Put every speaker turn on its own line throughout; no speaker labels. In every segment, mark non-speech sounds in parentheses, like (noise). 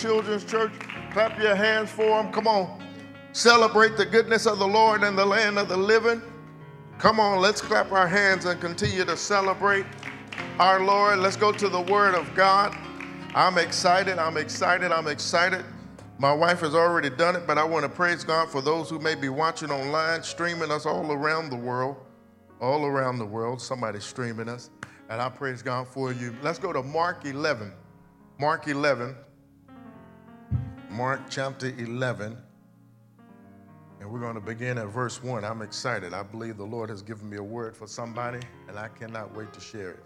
Children's Church. Clap your hands for them. Come on. Celebrate the goodness of the Lord and the land of the living. Come on, let's clap our hands and continue to celebrate our Lord. Let's go to the Word of God. I'm excited. I'm excited. I'm excited. My wife has already done it, but I want to praise God for those who may be watching online, streaming us all around the world. All around the world. Somebody's streaming us. And I praise God for you. Let's go to Mark 11. Mark 11. Mark chapter 11. And we're going to begin at verse 1. I'm excited. I believe the Lord has given me a word for somebody, and I cannot wait to share it.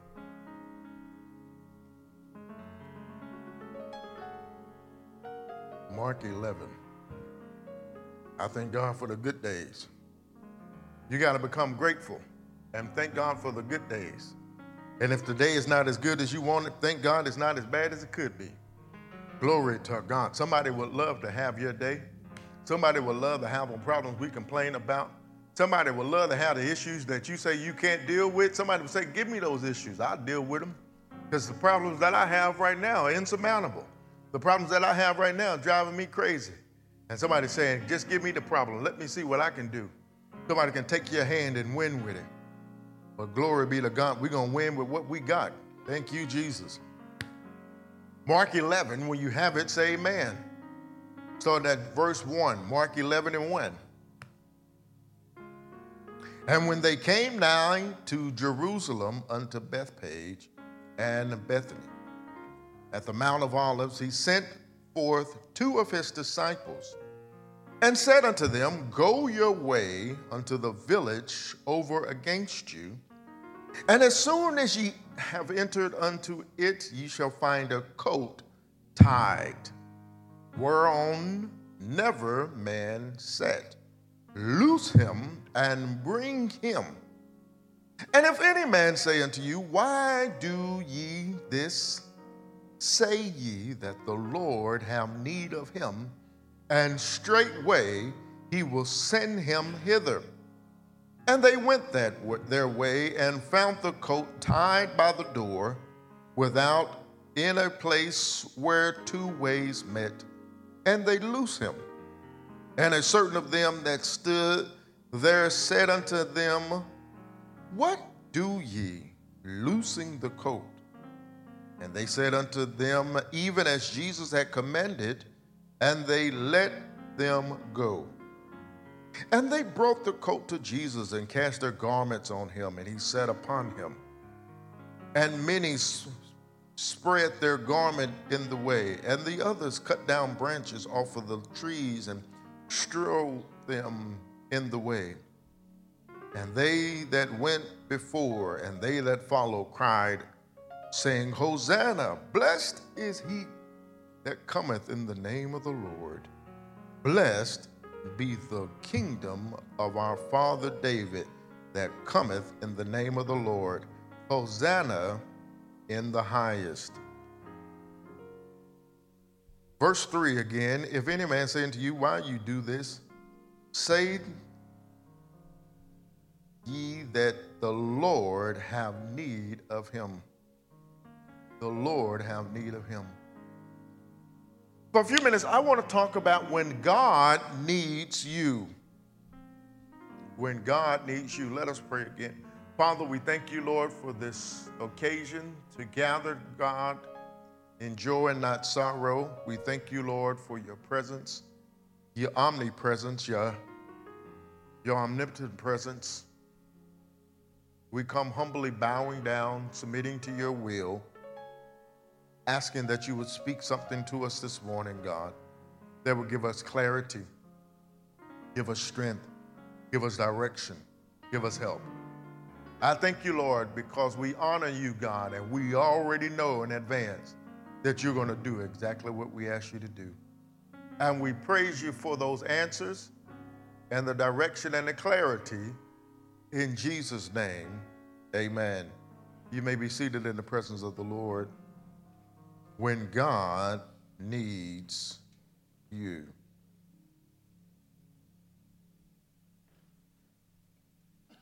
Mark 11. I thank God for the good days. You got to become grateful and thank God for the good days. And if the day is not as good as you want it, thank God it's not as bad as it could be. Glory to God. Somebody would love to have your day. Somebody would love to have the problems we complain about. Somebody would love to have the issues that you say you can't deal with. Somebody would say, Give me those issues. I'll deal with them. Because the problems that I have right now are insurmountable. The problems that I have right now are driving me crazy. And somebody saying, just give me the problem. Let me see what I can do. Somebody can take your hand and win with it. But glory be to God, we're going to win with what we got. Thank you, Jesus. Mark 11, when you have it, say amen. Start at verse 1, Mark 11 and 1. And when they came nigh to Jerusalem unto Bethphage and Bethany, at the Mount of Olives, he sent forth two of his disciples and said unto them, Go your way unto the village over against you, and as soon as ye have entered unto it, ye shall find a coat tied, whereon never man sat. Loose him and bring him. And if any man say unto you, Why do ye this? Say ye that the Lord have need of him, and straightway he will send him hither. And they went that their way and found the coat tied by the door without in a place where two ways met, and they loose him. And a certain of them that stood there said unto them, What do ye, loosing the coat? And they said unto them, Even as Jesus had commanded, and they let them go. And they brought the coat to Jesus and cast their garments on him, and he sat upon him. And many spread their garment in the way, and the others cut down branches off of the trees and strewed them in the way. And they that went before and they that followed cried, saying, Hosanna, blessed is he that cometh in the name of the Lord. Blessed be the kingdom of our father David that cometh in the name of the Lord. Hosanna in the highest. Verse 3 again If any man say unto you, Why you do this? Say ye that the Lord have need of him the Lord have need of him. For a few minutes, I want to talk about when God needs you. When God needs you. Let us pray again. Father, we thank you, Lord, for this occasion to gather, God, in joy and not sorrow. We thank you, Lord, for your presence, your omnipresence, your, your omnipotent presence. We come humbly bowing down, submitting to your will asking that you would speak something to us this morning, God, that would give us clarity, give us strength, give us direction, give us help. I thank you, Lord, because we honor you, God, and we already know in advance that you're going to do exactly what we ask you to do. And we praise you for those answers and the direction and the clarity in Jesus' name. Amen. You may be seated in the presence of the Lord when God needs you.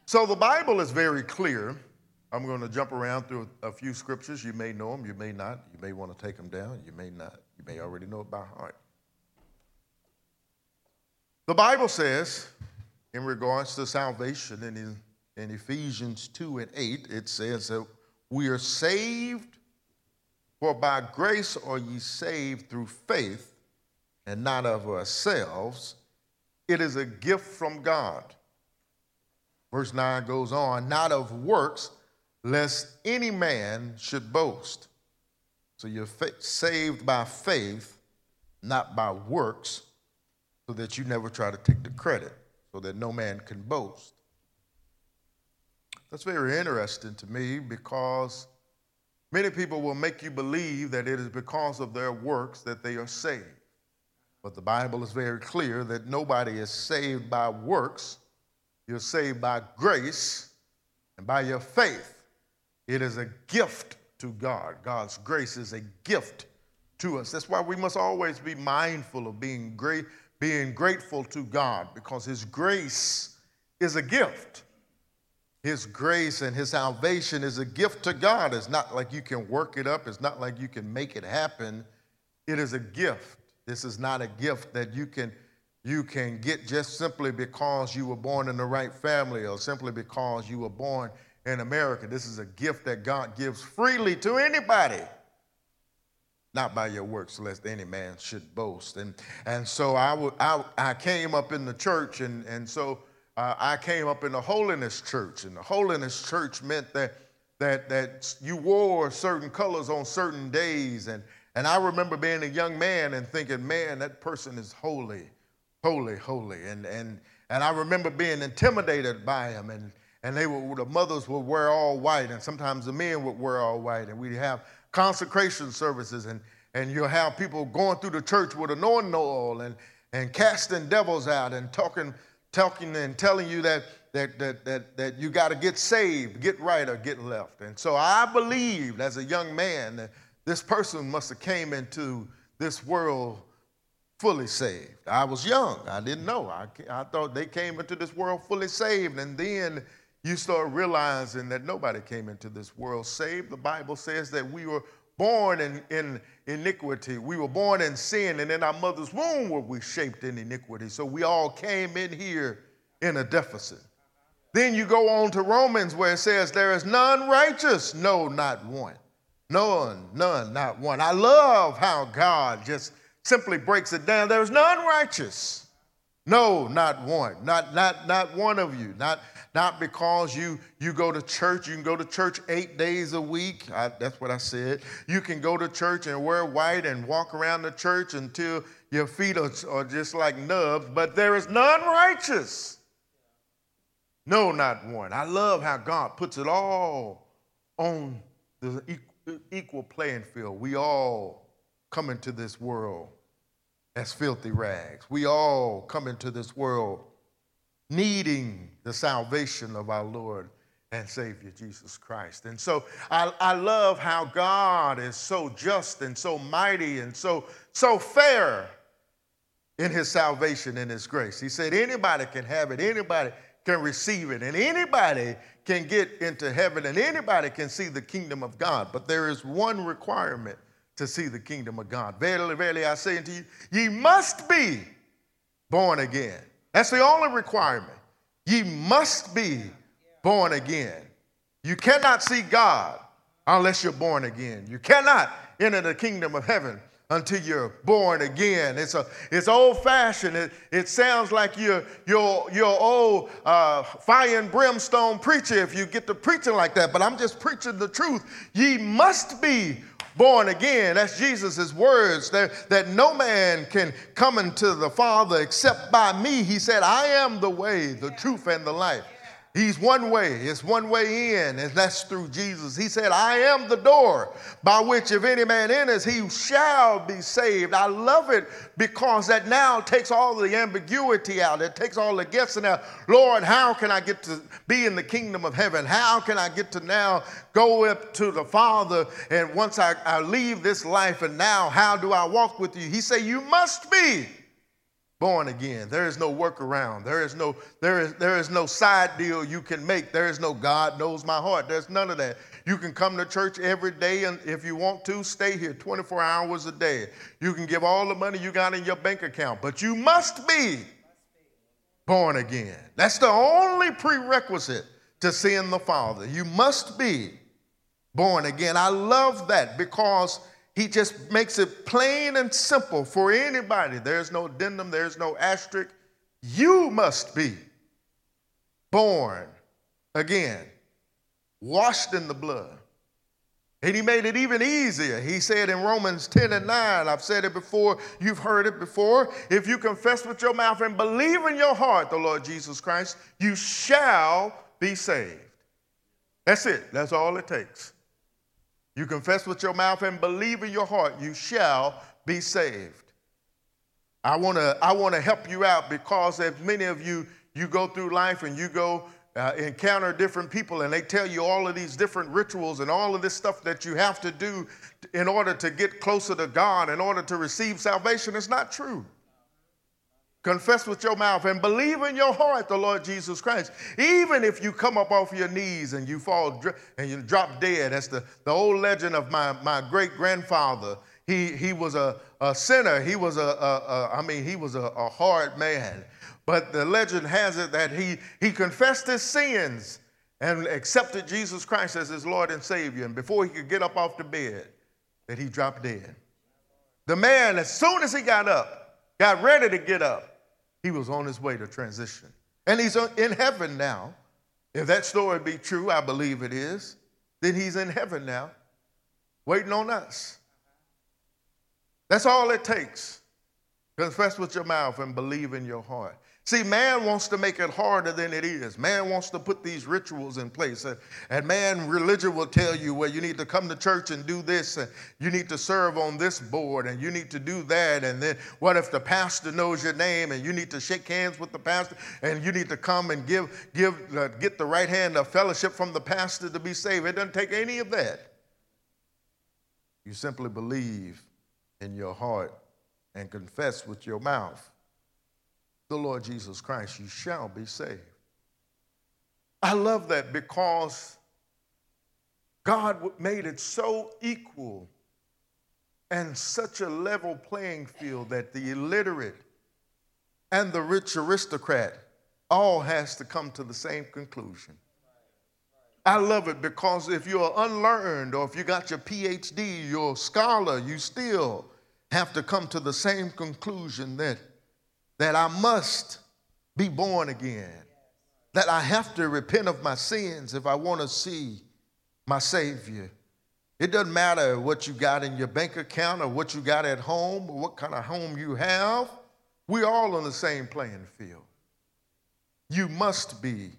So the Bible is very clear. I'm going to jump around through a few scriptures. You may know them, you may not. You may want to take them down, you may not. You may already know it by heart. The Bible says, in regards to salvation, in, in Ephesians 2 and 8, it says that we are saved, for by grace are ye saved through faith, and not of ourselves. It is a gift from God. Verse 9 goes on, not of works, lest any man should boast. So you're saved by faith, not by works, so that you never try to take the credit, so that no man can boast. That's very interesting to me because many people will make you believe that it is because of their works that they are saved. But the Bible is very clear that nobody is saved by works. You're saved by grace and by your faith. It is a gift to God. God's grace is a gift to us. That's why we must always be mindful of being great, being grateful to God because His grace is a gift. His grace and His salvation is a gift to God. It's not like you can work it up, it's not like you can make it happen. It is a gift. This is not a gift that you can you can get just simply because you were born in the right family or simply because you were born in America. This is a gift that God gives freely to anybody not by your works, lest any man should boast. And, and so I, w- I, I came up in the church, and, and so uh, I came up in the holiness church. And the holiness church meant that, that, that you wore certain colors on certain days. And, and I remember being a young man and thinking, man, that person is holy, holy, holy. And, and, and I remember being intimidated by him. And, and they were, the mothers would wear all white, and sometimes the men would wear all white. And we'd have consecration services, and, and you'll have people going through the church with anointing oil and, and casting devils out and talking, talking and telling you that, that, that, that, that you got to get saved, get right, or get left. And so I believed as a young man that this person must have came into this world fully saved. I was young. I didn't know. I, I thought they came into this world fully saved. And then you start realizing that nobody came into this world saved. The Bible says that we were born in, in iniquity. We were born in sin, and in our mother's womb were we shaped in iniquity. So we all came in here in a deficit. Then you go on to Romans where it says, There is none righteous, no, not one. None, none, not one. I love how God just simply breaks it down. There is none righteous. No, not one. Not, not, not one of you. Not, not because you, you go to church. You can go to church eight days a week. I, that's what I said. You can go to church and wear white and walk around the church until your feet are, are just like nubs, but there is none righteous. No, not one. I love how God puts it all on the equal playing field. We all come into this world as filthy rags. We all come into this world needing the salvation of our Lord and Savior Jesus Christ. And so I, I love how God is so just and so mighty and so, so fair in his salvation and his grace. He said anybody can have it, anybody can receive it, and anybody can get into heaven, and anybody can see the kingdom of God. But there is one requirement to see the kingdom of God. Verily, verily, I say unto you, ye must be born again. That's the only requirement. Ye must be born again. You cannot see God unless you're born again. You cannot enter the kingdom of heaven until you're born again. It's, a, it's old fashioned. It, it sounds like you're, you're, you're old uh, fire and brimstone preacher if you get to preaching like that, but I'm just preaching the truth. Ye must be born again. That's Jesus' words that, that no man can come into the Father except by me. He said, I am the way, the truth, and the life. He's one way. It's one way in, and that's through Jesus. He said, I am the door by which if any man enters, he shall be saved. I love it because that now takes all the ambiguity out. It takes all the guessing out. Lord, how can I get to be in the kingdom of heaven? How can I get to now go up to the Father? And once I, I leave this life, and now how do I walk with you? He said, You must be born again. There is no workaround. There is no, there is, there is no side deal you can make. There is no God knows my heart. There's none of that. You can come to church every day, and if you want to, stay here 24 hours a day. You can give all the money you got in your bank account, but you must be born again. That's the only prerequisite to seeing the Father. You must be born again. I love that because he just makes it plain and simple for anybody. There's no addendum, there's no asterisk. You must be born again, washed in the blood. And he made it even easier. He said in Romans 10 and 9, I've said it before, you've heard it before. If you confess with your mouth and believe in your heart the Lord Jesus Christ, you shall be saved. That's it. That's all it takes. You confess with your mouth and believe in your heart, you shall be saved. I want to I want to help you out because as many of you you go through life and you go uh, encounter different people and they tell you all of these different rituals and all of this stuff that you have to do in order to get closer to God, in order to receive salvation, it's not true. Confess with your mouth and believe in your heart the Lord Jesus Christ. Even if you come up off your knees and you fall and you drop dead, that's the, the old legend of my, my great grandfather. He, he was a, a sinner. He was a, a, a I mean, he was a, a hard man. But the legend has it that he, he confessed his sins and accepted Jesus Christ as his Lord and Savior. And before he could get up off the bed, that he dropped dead. The man, as soon as he got up, got ready to get up, he was on his way to transition. And he's in heaven now. If that story be true, I believe it is, then he's in heaven now, waiting on us. That's all it takes. Confess with your mouth and believe in your heart. See, man wants to make it harder than it is. Man wants to put these rituals in place. And, and, man, religion will tell you, well, you need to come to church and do this, and you need to serve on this board, and you need to do that. And then what if the pastor knows your name, and you need to shake hands with the pastor, and you need to come and give, give, uh, get the right hand of fellowship from the pastor to be saved? It doesn't take any of that. You simply believe in your heart and confess with your mouth the Lord Jesus Christ, you shall be saved. I love that because God made it so equal and such a level playing field that the illiterate and the rich aristocrat all has to come to the same conclusion. I love it because if you're unlearned or if you got your PhD, you're a scholar, you still have to come to the same conclusion that that I must be born again, that I have to repent of my sins if I want to see my Savior. It doesn't matter what you got in your bank account or what you got at home or what kind of home you have. We're all on the same playing field. You must be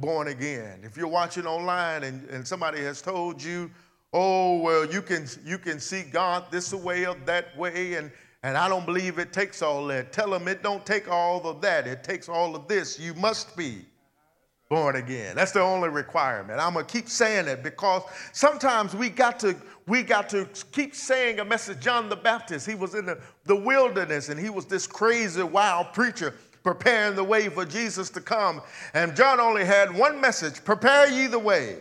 born again. If you're watching online and, and somebody has told you, oh, well, you can, you can see God this way or that way, and, and I don't believe it takes all that. Tell them it don't take all of that. It takes all of this. You must be born again. That's the only requirement. I'm gonna keep saying it because sometimes we got to we got to keep saying a message. John the Baptist, he was in the, the wilderness and he was this crazy wild preacher preparing the way for Jesus to come. And John only had one message: prepare ye the way.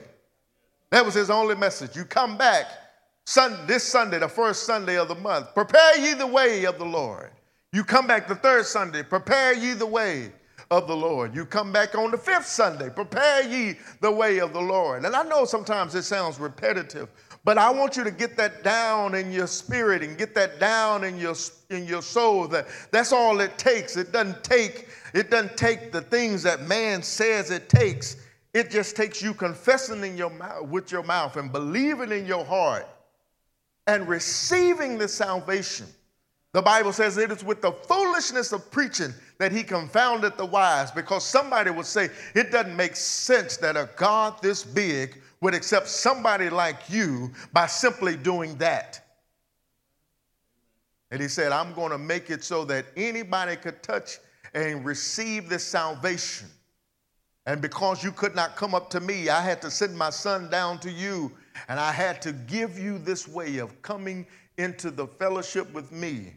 That was his only message. You come back Sun, this Sunday, the first Sunday of the month, prepare ye the way of the Lord. You come back the third Sunday, prepare ye the way of the Lord. You come back on the fifth Sunday, prepare ye the way of the Lord. And I know sometimes it sounds repetitive, but I want you to get that down in your spirit and get that down in your in your soul that that's all it takes. It doesn't take it doesn't take the things that man says it takes. It just takes you confessing in your mouth with your mouth and believing in your heart and receiving the salvation. The Bible says it is with the foolishness of preaching that he confounded the wise because somebody would say it doesn't make sense that a God this big would accept somebody like you by simply doing that. And he said, I'm going to make it so that anybody could touch and receive this salvation. And because you could not come up to me, I had to send my son down to you and I had to give you this way of coming into the fellowship with me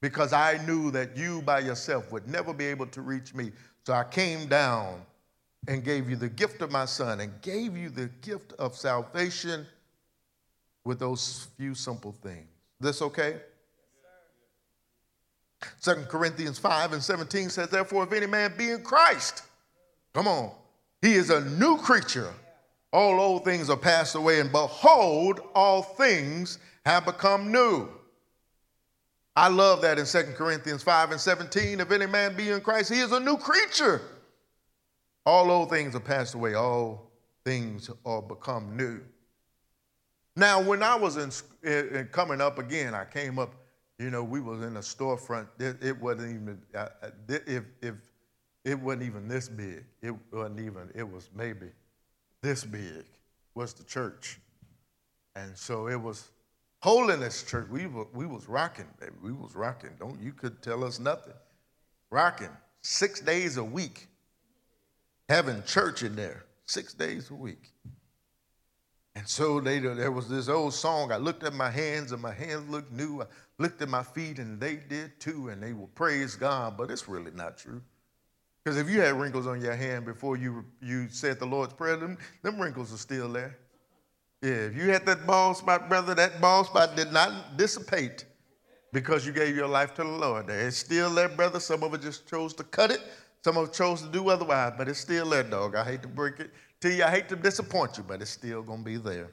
because I knew that you by yourself would never be able to reach me. So I came down and gave you the gift of my son and gave you the gift of salvation with those few simple things. This okay? Second Corinthians 5 and 17 says, Therefore, if any man be in Christ, come on, he is a new creature. All old things are passed away, and behold, all things have become new. I love that in 2 Corinthians 5 and 17. If any man be in Christ, he is a new creature. All old things are passed away, all things are become new. Now, when I was in, in coming up again, I came up, you know, we was in a storefront. It, it wasn't even, uh, if, if it wasn't even this big. It wasn't even, it was maybe this big was the church. And so it was holiness church. We, were, we was rocking, baby. We was rocking. Don't, you could tell us nothing. Rocking six days a week, having church in there six days a week. And so they, there was this old song. I looked at my hands and my hands looked new. I looked at my feet and they did too, and they will praise God. But it's really not true. Because if you had wrinkles on your hand before you, you said the Lord's Prayer, them, them wrinkles are still there. Yeah, if you had that bald spot, brother, that bald spot did not dissipate because you gave your life to the Lord. It's still there, brother. Some of us just chose to cut it. Some of it chose to do otherwise, but it's still there, dog. I hate to break it to you. I hate to disappoint you, but it's still going to be there.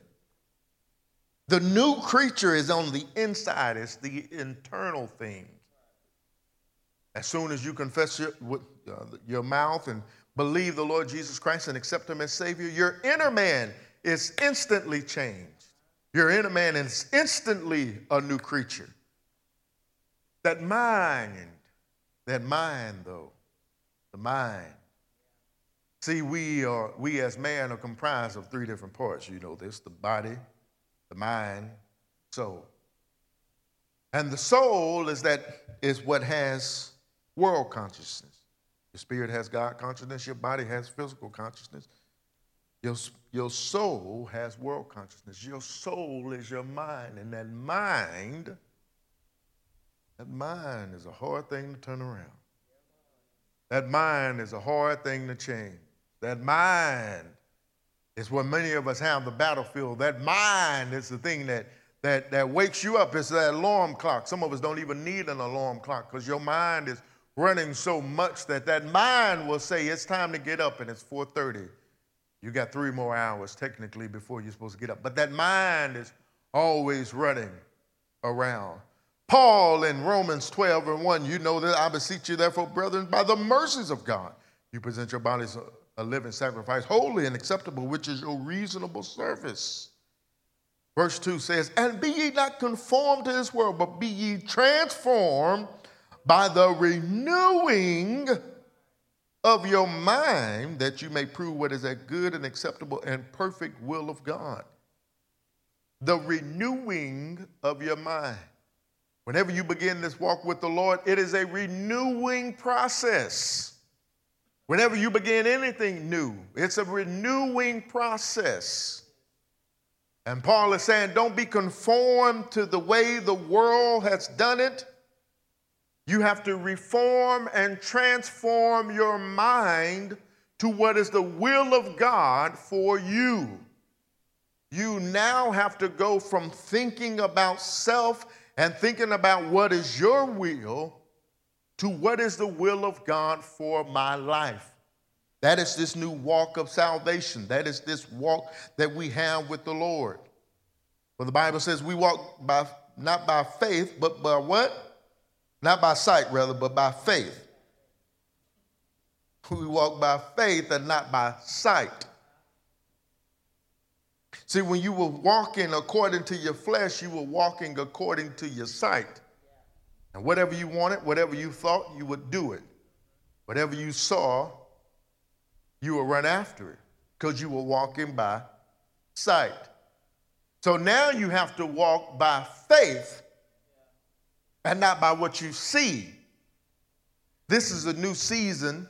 The new creature is on the inside. It's the internal thing. As soon as you confess your, uh, your mouth and believe the Lord Jesus Christ and accept Him as Savior, your inner man is instantly changed. Your inner man is instantly a new creature. That mind, that mind, though, the mind. See, we are we as man are comprised of three different parts. You know this: the body, the mind, soul. And the soul is that is what has world consciousness. Your spirit has God consciousness, your body has physical consciousness. Your, your soul has world consciousness. Your soul is your mind, and that mind, that mind is a hard thing to turn around. That mind is a hard thing to change. That mind is what many of us have the battlefield. That mind is the thing that that, that wakes you up. It's that alarm clock. Some of us don't even need an alarm clock because your mind is running so much that that mind will say it's time to get up and it's 4.30 you got three more hours technically before you're supposed to get up. But that mind is always running around. Paul in romans 12 and 1 you know that i beseech you therefore brethren by the mercies of god you present your bodies a, living sacrifice holy and acceptable which is your reasonable service. Verse 2 says and be ye not conformed to this world but be ye transformed by the renewing of your mind that you may prove what is that good and acceptable and perfect will of God. The renewing of your mind. Whenever you begin this walk with the Lord, it is a renewing process. Whenever you begin anything new, it's a renewing process. And Paul is saying, don't be conformed to the way the world has done it you have to reform and transform your mind to what is the will of God for you. You now have to go from thinking about self and thinking about what is your will to what is the will of God for my life. That is this new walk of salvation. That is this walk that we have with the Lord. For the Bible says we walk by not by faith, but by what? Not by sight, rather, but by faith. We walk by faith and not by sight. See, when you were walking according to your flesh, you were walking according to your sight. And whatever you wanted, whatever you thought, you would do it. Whatever you saw, you would run after it because you were walking by sight. So now you have to walk by faith and not by what you see. This is a new season.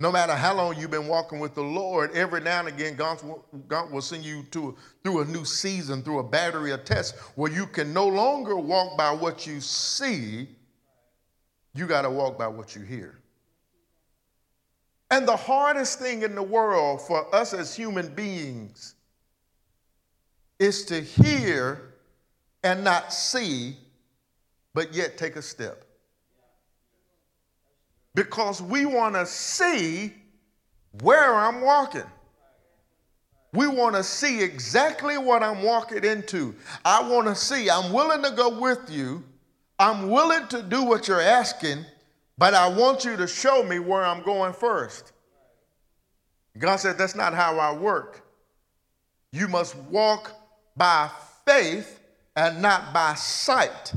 No matter how long you've been walking with the Lord, every now and again, God will, God will send you to, through a new season, through a battery of tests where you can no longer walk by what you see. You got to walk by what you hear. And the hardest thing in the world for us as human beings is to hear and not see, but yet take a step. Because we want to see where I'm walking. We want to see exactly what I'm walking into. I want to see, I'm willing to go with you. I'm willing to do what you're asking, but I want you to show me where I'm going first. God said, That's not how I work. You must walk by faith and not by sight.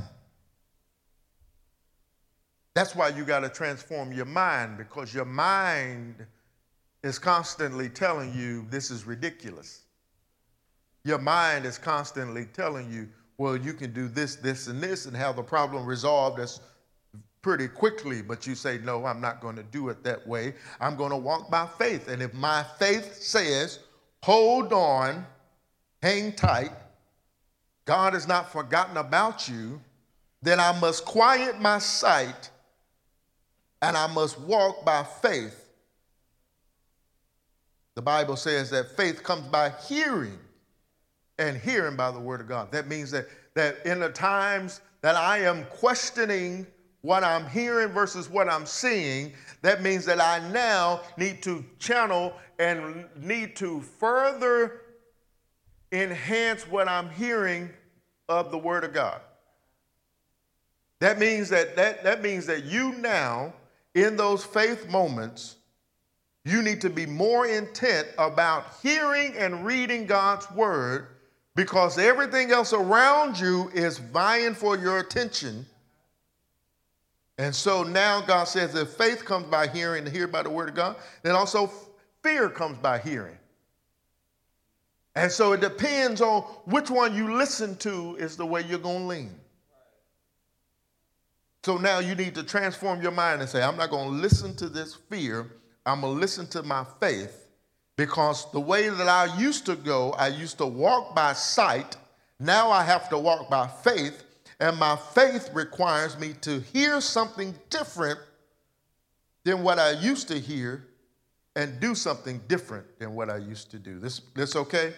That's why you got to transform your mind because your mind is constantly telling you this is ridiculous. Your mind is constantly telling you, well, you can do this, this, and this and have the problem resolved as pretty quickly, but you say, no, I'm not going to do it that way. I'm going to walk by faith. And if my faith says, hold on, hang tight, God has not forgotten about you, then I must quiet my sight and I must walk by faith the Bible says that faith comes by hearing and hearing by the word of God. That means that, that in the times that I am questioning what I'm hearing versus what I'm seeing, that means that I now need to channel and need to further enhance what I'm hearing of the word of God. That means that that, that means that you now in those faith moments you need to be more intent about hearing and reading God's word because everything else around you is vying for your attention. And so now God says if faith comes by hearing and hear by the word of God, then also fear comes by hearing. And so it depends on which one you listen to is the way you're going to lean. So now you need to transform your mind and say, I'm not going to listen to this fear. I'm going to listen to my faith because the way that I used to go, I used to walk by sight. Now I have to walk by faith, and my faith requires me to hear something different than what I used to hear and do something different than what I used to do. This, this okay?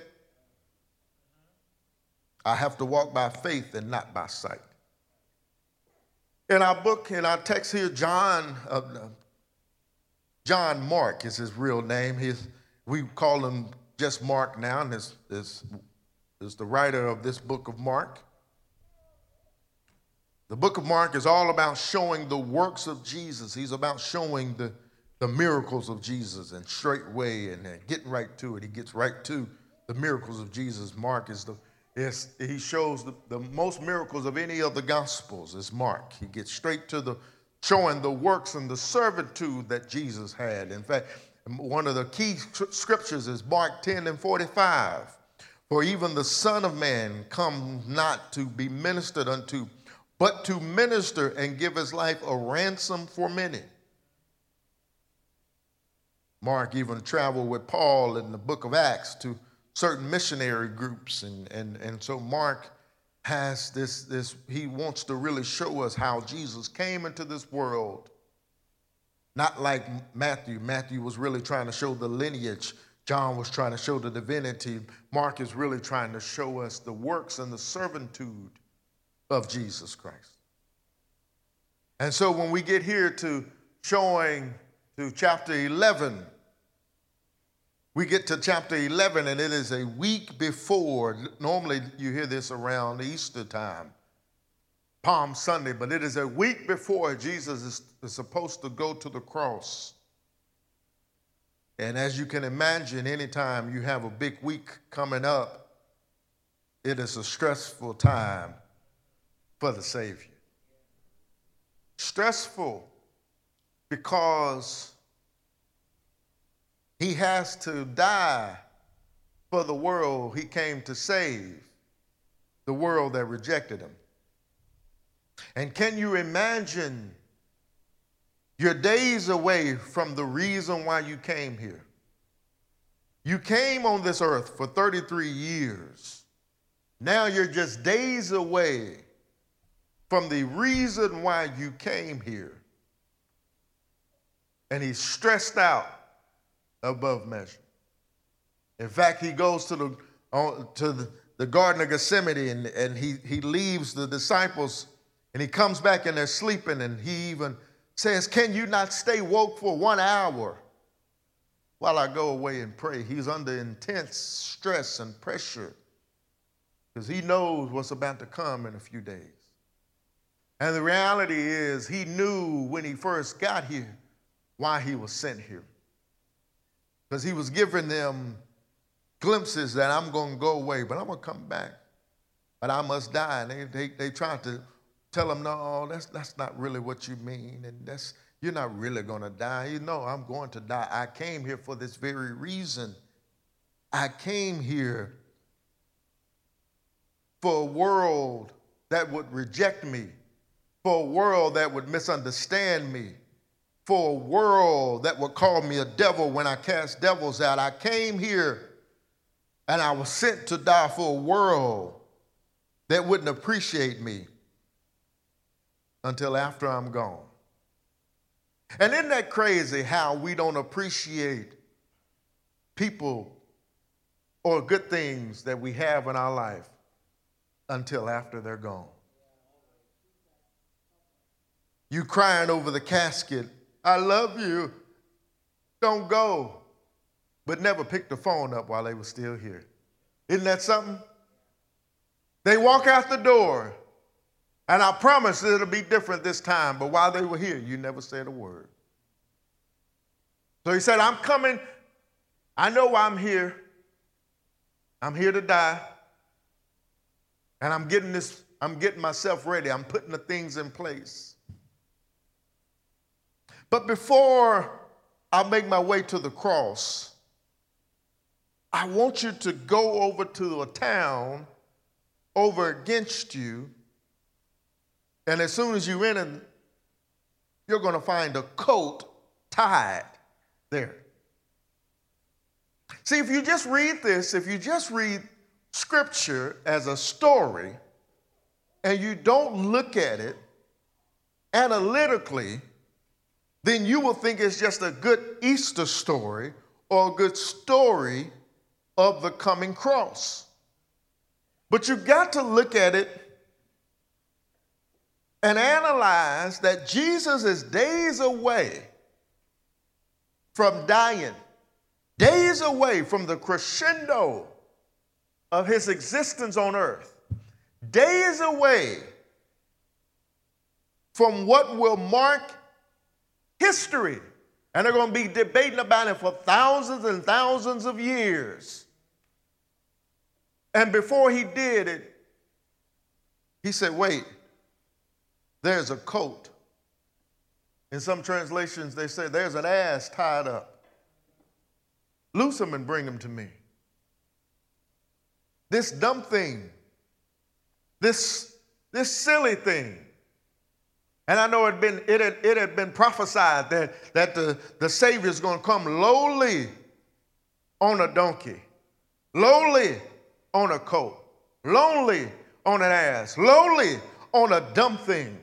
I have to walk by faith and not by sight. In our book, in our text here, John, uh, John Mark is his real name. His, we call him just Mark now, and is, is, is the writer of this book of Mark. The book of Mark is all about showing the works of Jesus. He's about showing the, the miracles of Jesus and straightway and, and getting right to it. He gets right to the miracles of Jesus. Mark is the he shows the, the most miracles of any of the gospels is Mark. He gets straight to the showing the works and the servitude that Jesus had. In fact, one of the key scriptures is Mark 10 and 45. For even the Son of Man comes not to be ministered unto, but to minister and give his life a ransom for many. Mark even traveled with Paul in the book of Acts to certain missionary groups. And, and, and so Mark has this, this, he wants to really show us how Jesus came into this world. Not like Matthew. Matthew was really trying to show the lineage. John was trying to show the divinity. Mark is really trying to show us the works and the servitude of Jesus Christ. And so when we get here to showing to chapter 11, we get to chapter 11, and it is a week before. Normally, you hear this around Easter time, Palm Sunday, but it is a week before Jesus is, is supposed to go to the cross. And as you can imagine, anytime you have a big week coming up, it is a stressful time for the Savior. Stressful because he has to die for the world he came to save, the world that rejected him. And can you imagine you're days away from the reason why you came here? You came on this earth for 33 years. Now you're just days away from the reason why you came here. And he's stressed out above measure. In fact, he goes to the, uh, to the, the Garden of Gethsemane and, and he, he leaves the disciples and he comes back and they're sleeping and he even says, Can you not stay woke for one hour while I go away and pray? He's under intense stress and pressure because he knows what's about to come in a few days. And the reality is, he knew when he first got here why he was sent here. Because he was giving them glimpses that I'm going to go away, but I'm going to come back. But I must die. And they, they, they tried to tell him, no, that's, that's not really what you mean. And that's, you're not really going to die. You know, I'm going to die. I came here for this very reason. I came here for a world that would reject me, for a world that would misunderstand me, for a world that would call me a devil when I cast devils out. I came here and I was sent to die for a world that wouldn't appreciate me until after I'm gone. And isn't that crazy how we don't appreciate people or good things that we have in our life until after they're gone. You crying over the casket, I love you, don't go, but never pick the phone up while they were still here. Isn't that something? They walk out the door, and I promise it'll be different this time, but while they were here, you never said a word. So he said, I'm coming. I know I'm here. I'm here to die. And I'm getting this, I'm getting myself ready. I'm putting the things in place. But before I make my way to the cross, I want you to go over to a town over against you. And as soon as you enter, you're going to find a coat tied there. See, if you just read this, if you just read scripture as a story and you don't look at it analytically, then you will think it's just a good Easter story or a good story of the coming cross. But you've got to look at it and analyze that Jesus is days away from dying, days away from the crescendo of his existence on earth, days away from what will mark history. And they're going to be debating about it for thousands and thousands of years. And before he did it, he said, Wait, there's a coat. In some translations, they say, There's an ass tied up. Loose him and bring him to me this dumb thing, this, this silly thing. And I know it had been, it had, it had been prophesied that, that the, the Savior is going to come lowly on a donkey, lowly on a colt, lonely on an ass, lowly on a dumb thing.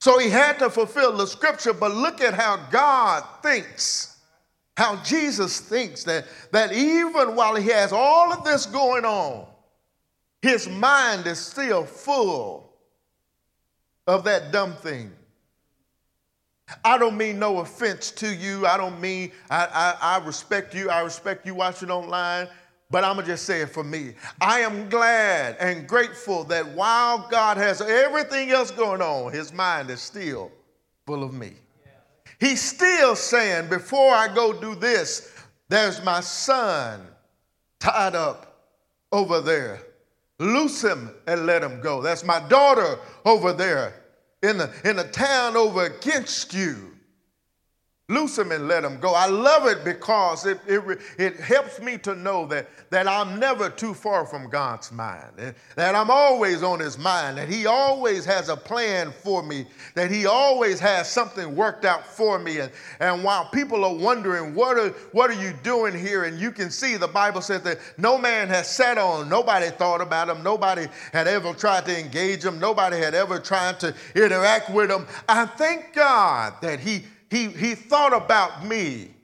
So he had to fulfill the scripture, but look at how God thinks, how Jesus thinks that, that even while he has all of this going on, his mind is still full of that dumb thing. I don't mean no offense to you. I don't mean, I, I, I respect you. I respect you watching online. But I'm going to just say it for me. I am glad and grateful that while God has everything else going on, his mind is still full of me. He's still saying, before I go do this, there's my son tied up over there. Loose him and let him go. That's my daughter over there in the, in the town over against you. Loose him and let him go. I love it because it, it, it helps me to know that, that I'm never too far from God's mind, eh? that I'm always on his mind, that he always has a plan for me, that he always has something worked out for me. And, and while people are wondering, what are, what are you doing here? And you can see the Bible says that no man has sat on, nobody thought about him, nobody had ever tried to engage him, nobody had ever tried to interact with him. I thank God that he he, he thought about me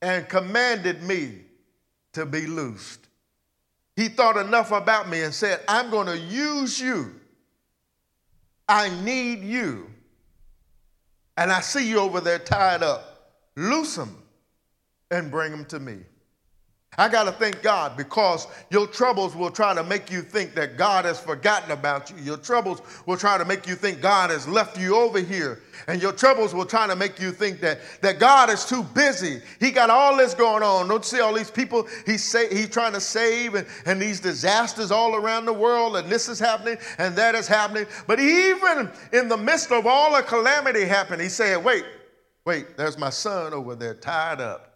and commanded me to be loosed. He thought enough about me and said, I'm going to use you. I need you. And I see you over there tied up. Loose them and bring them to me. I got to thank God because your troubles will try to make you think that God has forgotten about you. Your troubles will try to make you think God has left you over here. And your troubles will try to make you think that, that God is too busy. He got all this going on. Don't see all these people he's, say, he's trying to save and, and these disasters all around the world, and this is happening and that is happening. But even in the midst of all the calamity happening, he said, Wait, wait, there's my son over there tied up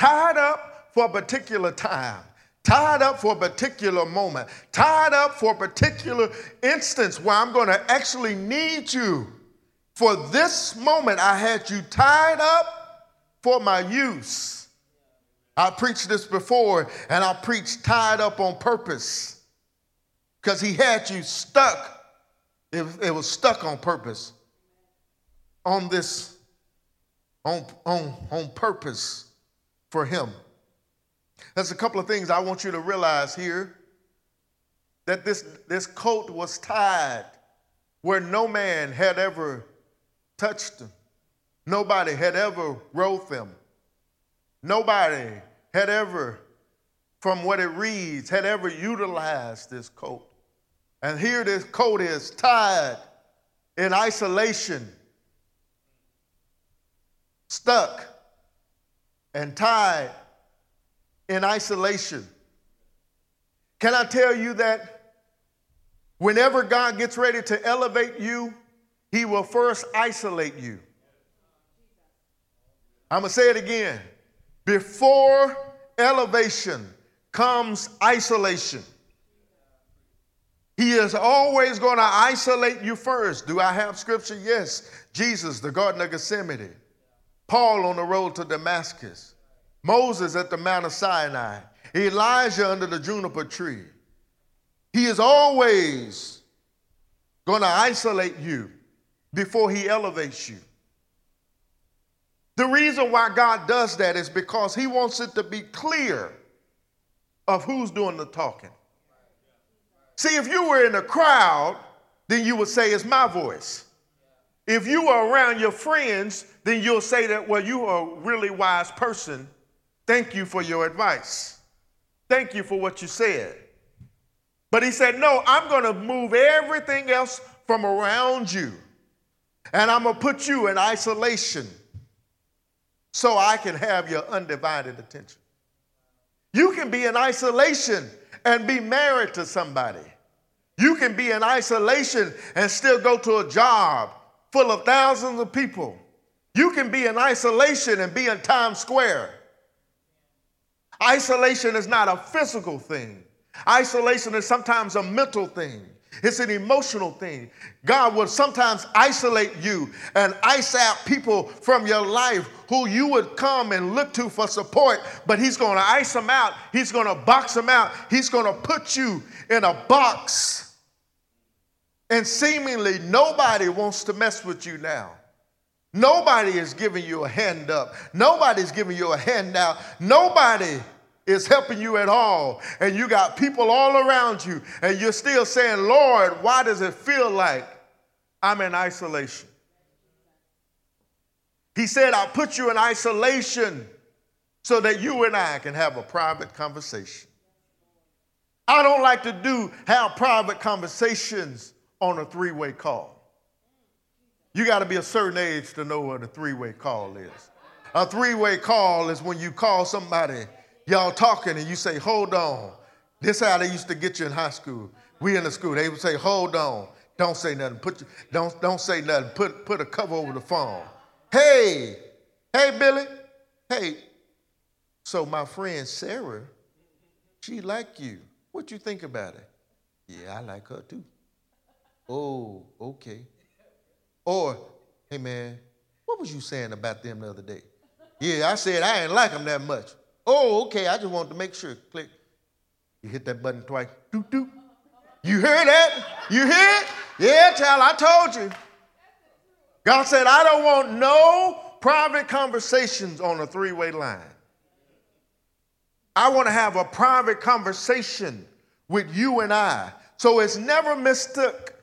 tied up for a particular time, tied up for a particular moment, tied up for a particular instance where I'm going to actually need you. For this moment, I had you tied up for my use. I preached this before, and I preached tied up on purpose because he had you stuck. It, it was stuck on purpose, on this, on, on, on purpose for him. There's a couple of things I want you to realize here that this, this coat was tied where no man had ever touched them. Nobody had ever wrote them. Nobody had ever, from what it reads, had ever utilized this coat. And here this coat is tied in isolation, stuck and tied in isolation. Can I tell you that whenever God gets ready to elevate you, he will first isolate you. I'm going to say it again. Before elevation comes isolation. He is always going to isolate you first. Do I have scripture? Yes. Jesus, the Garden of Gethsemane. Paul on the road to Damascus, Moses at the Mount of Sinai, Elijah under the juniper tree. He is always going to isolate you before he elevates you. The reason why God does that is because he wants it to be clear of who's doing the talking. See, if you were in a crowd, then you would say, It's my voice. If you are around your friends, then you'll say that, well, you are a really wise person. Thank you for your advice. Thank you for what you said. But he said, no, I'm going to move everything else from around you. And I'm going to put you in isolation so I can have your undivided attention. You can be in isolation and be married to somebody. You can be in isolation and still go to a job full of thousands of people. You can be in isolation and be in Times Square. Isolation is not a physical thing, isolation is sometimes a mental thing. It's an emotional thing. God will sometimes isolate you and ice out people from your life who you would come and look to for support, but He's going to ice them out. He's going to box them out. He's going to put you in a box and seemingly nobody wants to mess with you now. Nobody is giving you a hand up. Nobody's giving you a handout. Nobody is helping you at all. And you got people all around you, and you're still saying, Lord, why does it feel like I'm in isolation? He said, I'll put you in isolation so that you and I can have a private conversation. I don't like to do have private conversations on a three way call. You got to be a certain age to know what a three way call is. A three way call is when you call somebody, y'all talking, and you say, Hold on. This how they used to get you in high school. We in the school, they would say, Hold on. Don't say nothing. Put, don't, don't say nothing. Put, put a cover over the phone. Hey, hey, Billy. Hey, so my friend Sarah, she like you. What you think about it? Yeah, I like her too. Oh, okay. Or, hey man, what was you saying about them the other day? Yeah, I said I ain't like them that much. Oh, okay, I just wanted to make sure. Click. You hit that button twice. Doop, doop. You hear that? You hear it? Yeah, child, I told you. God said, I don't want no private conversations on a three way line. I want to have a private conversation with you and I. So it's never mistook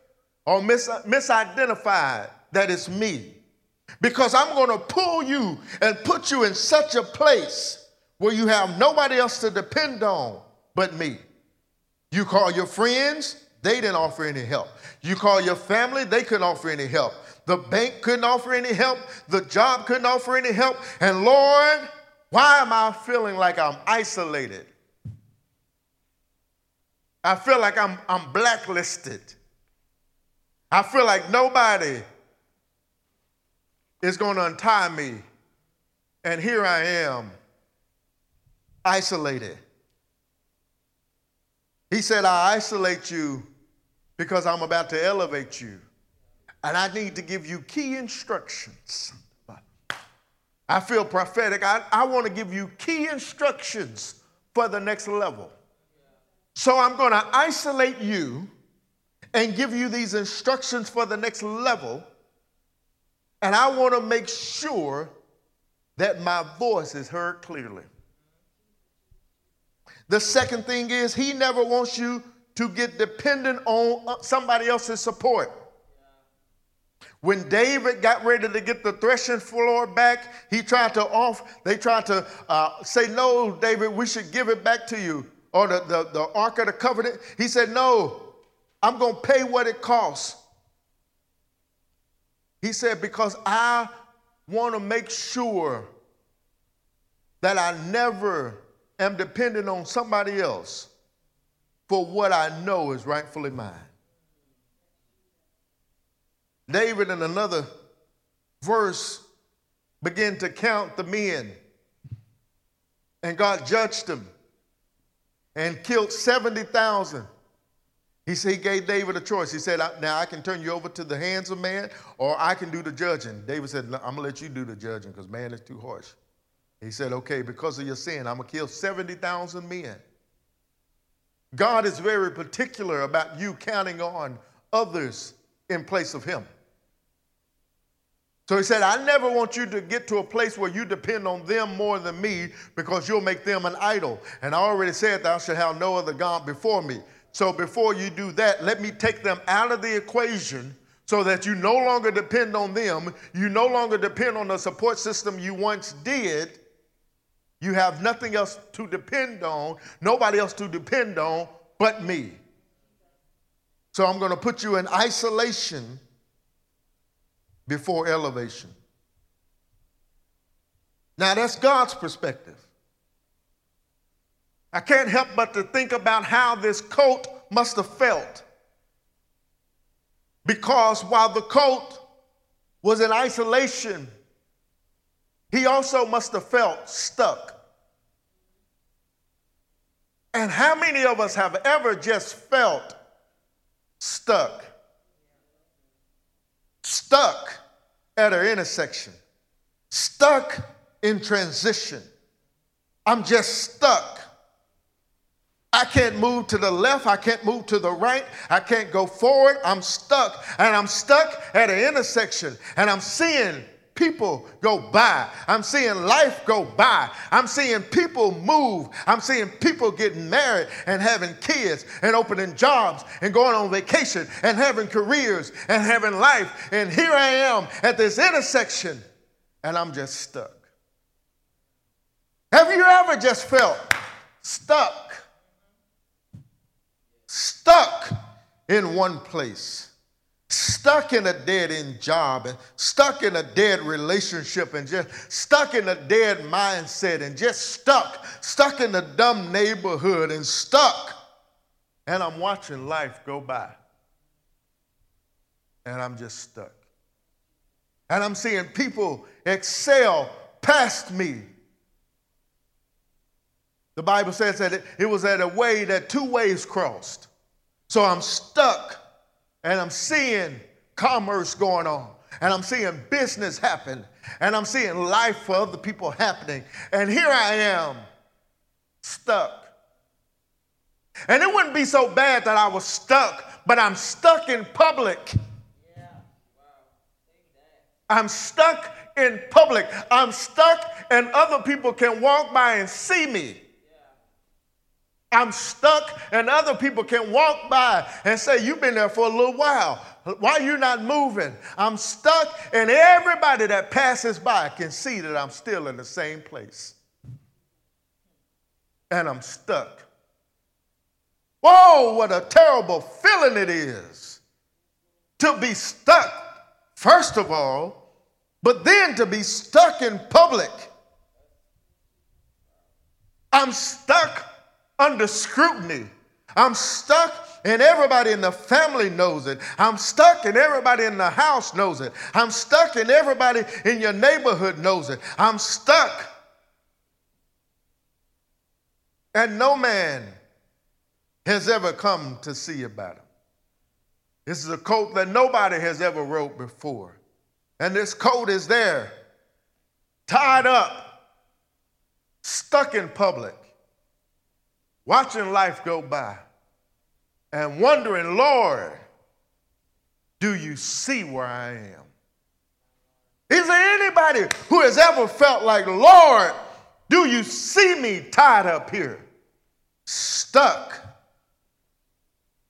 or mis- misidentified that it's me. Because I'm going to pull you and put you in such a place where you have nobody else to depend on but me. You call your friends, they didn't offer any help. You call your family, they couldn't offer any help. The bank couldn't offer any help. The job couldn't offer any help. And Lord, why am I feeling like I'm isolated? I feel like I'm, I'm blacklisted. I feel like nobody is going to untie me. And here I am, isolated. He said, I isolate you because I'm about to elevate you. And I need to give you key instructions. I feel prophetic. I, I want to give you key instructions for the next level. So I'm going to isolate you and give you these instructions for the next level. And I want to make sure that my voice is heard clearly. The second thing is, he never wants you to get dependent on uh, somebody else's support. When David got ready to get the threshing floor back, he tried to off, they tried to uh, say, No, David, we should give it back to you. Or the, the, the Ark of the Covenant. He said, No, I'm going to pay what it costs. He said, Because I want to make sure that I never am dependent on somebody else for what I know is rightfully mine. David, in another verse, began to count the men, and God judged them and killed 70,000. He said he gave David a choice. He said, Now I can turn you over to the hands of man, or I can do the judging. David said, I'm gonna let you do the judging because man is too harsh. He said, Okay, because of your sin, I'm going to kill 70,000 men. God is very particular about you counting on others in place of Him. So he said, I never want you to get to a place where you depend on them more than me because you'll make them an idol. And I already said, Thou shalt have no other God before me. So before you do that, let me take them out of the equation so that you no longer depend on them. You no longer depend on the support system you once did you have nothing else to depend on, nobody else to depend on but me. So I'm going to put you in isolation before elevation. Now, that's God's perspective. I can't help but to think about how this coat must have felt. Because while the coat was in isolation he also must have felt stuck. And how many of us have ever just felt stuck? Stuck at an intersection, stuck in transition. I'm just stuck. I can't move to the left. I can't move to the right. I can't go forward. I'm stuck. And I'm stuck at an intersection. And I'm seeing people go by. I'm seeing life go by. I'm seeing people move. I'm seeing people getting married and having kids and opening jobs and going on vacation and having careers and having life. And here I am at this intersection and I'm just stuck. Have you ever just felt stuck? Stuck in one place stuck in a dead end job and stuck in a dead relationship and just stuck in a dead mindset and just stuck, stuck in a dumb neighborhood and stuck. And I'm watching life go by. And I'm just stuck. And I'm seeing people excel past me. The Bible says that it, was at a way that two ways crossed. So I'm stuck and I'm seeing commerce going on, and I'm seeing business happen, and I'm seeing life for other people happening. And here I am, stuck. And it wouldn't be so bad that I was stuck, but I'm stuck in public. I'm stuck in public. I'm stuck and other people can walk by and see me. I'm stuck and other people can walk by and say, You've been there for a little while. Why are you not moving? I'm stuck and everybody that passes by can see that I'm still in the same place. And I'm stuck. Whoa, what a terrible feeling it is to be stuck, first of all, but then to be stuck in public. I'm stuck under scrutiny. I'm stuck and everybody in the family knows it. I'm stuck and everybody in the house knows it. I'm stuck and everybody in your neighborhood knows it. I'm stuck. And no man has ever come to see about it. This is a coat that nobody has ever wrote before. And this coat is there, tied up, stuck in public watching life go by and wondering, Lord, do you see where I am? Is there anybody who has ever felt like, Lord, do you see me tied up here, stuck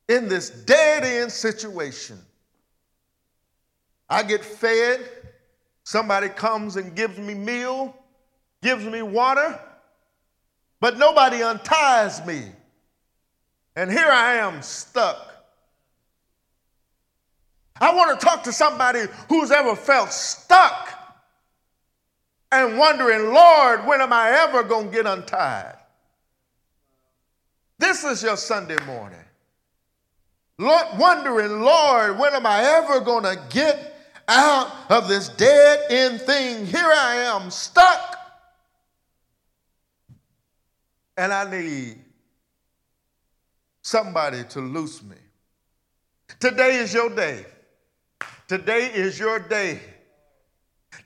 in this dead end situation? I get fed, somebody comes and gives me meal, gives me water, but nobody unties me. And here I am stuck. I want to talk to somebody who's ever felt stuck and wondering, Lord, when am I ever going to get untied? This is your Sunday morning. Lord, wondering, Lord, when am I ever going to get out of this dead end thing? Here I am stuck and I need somebody to loose me. Today is your day. Today is your day.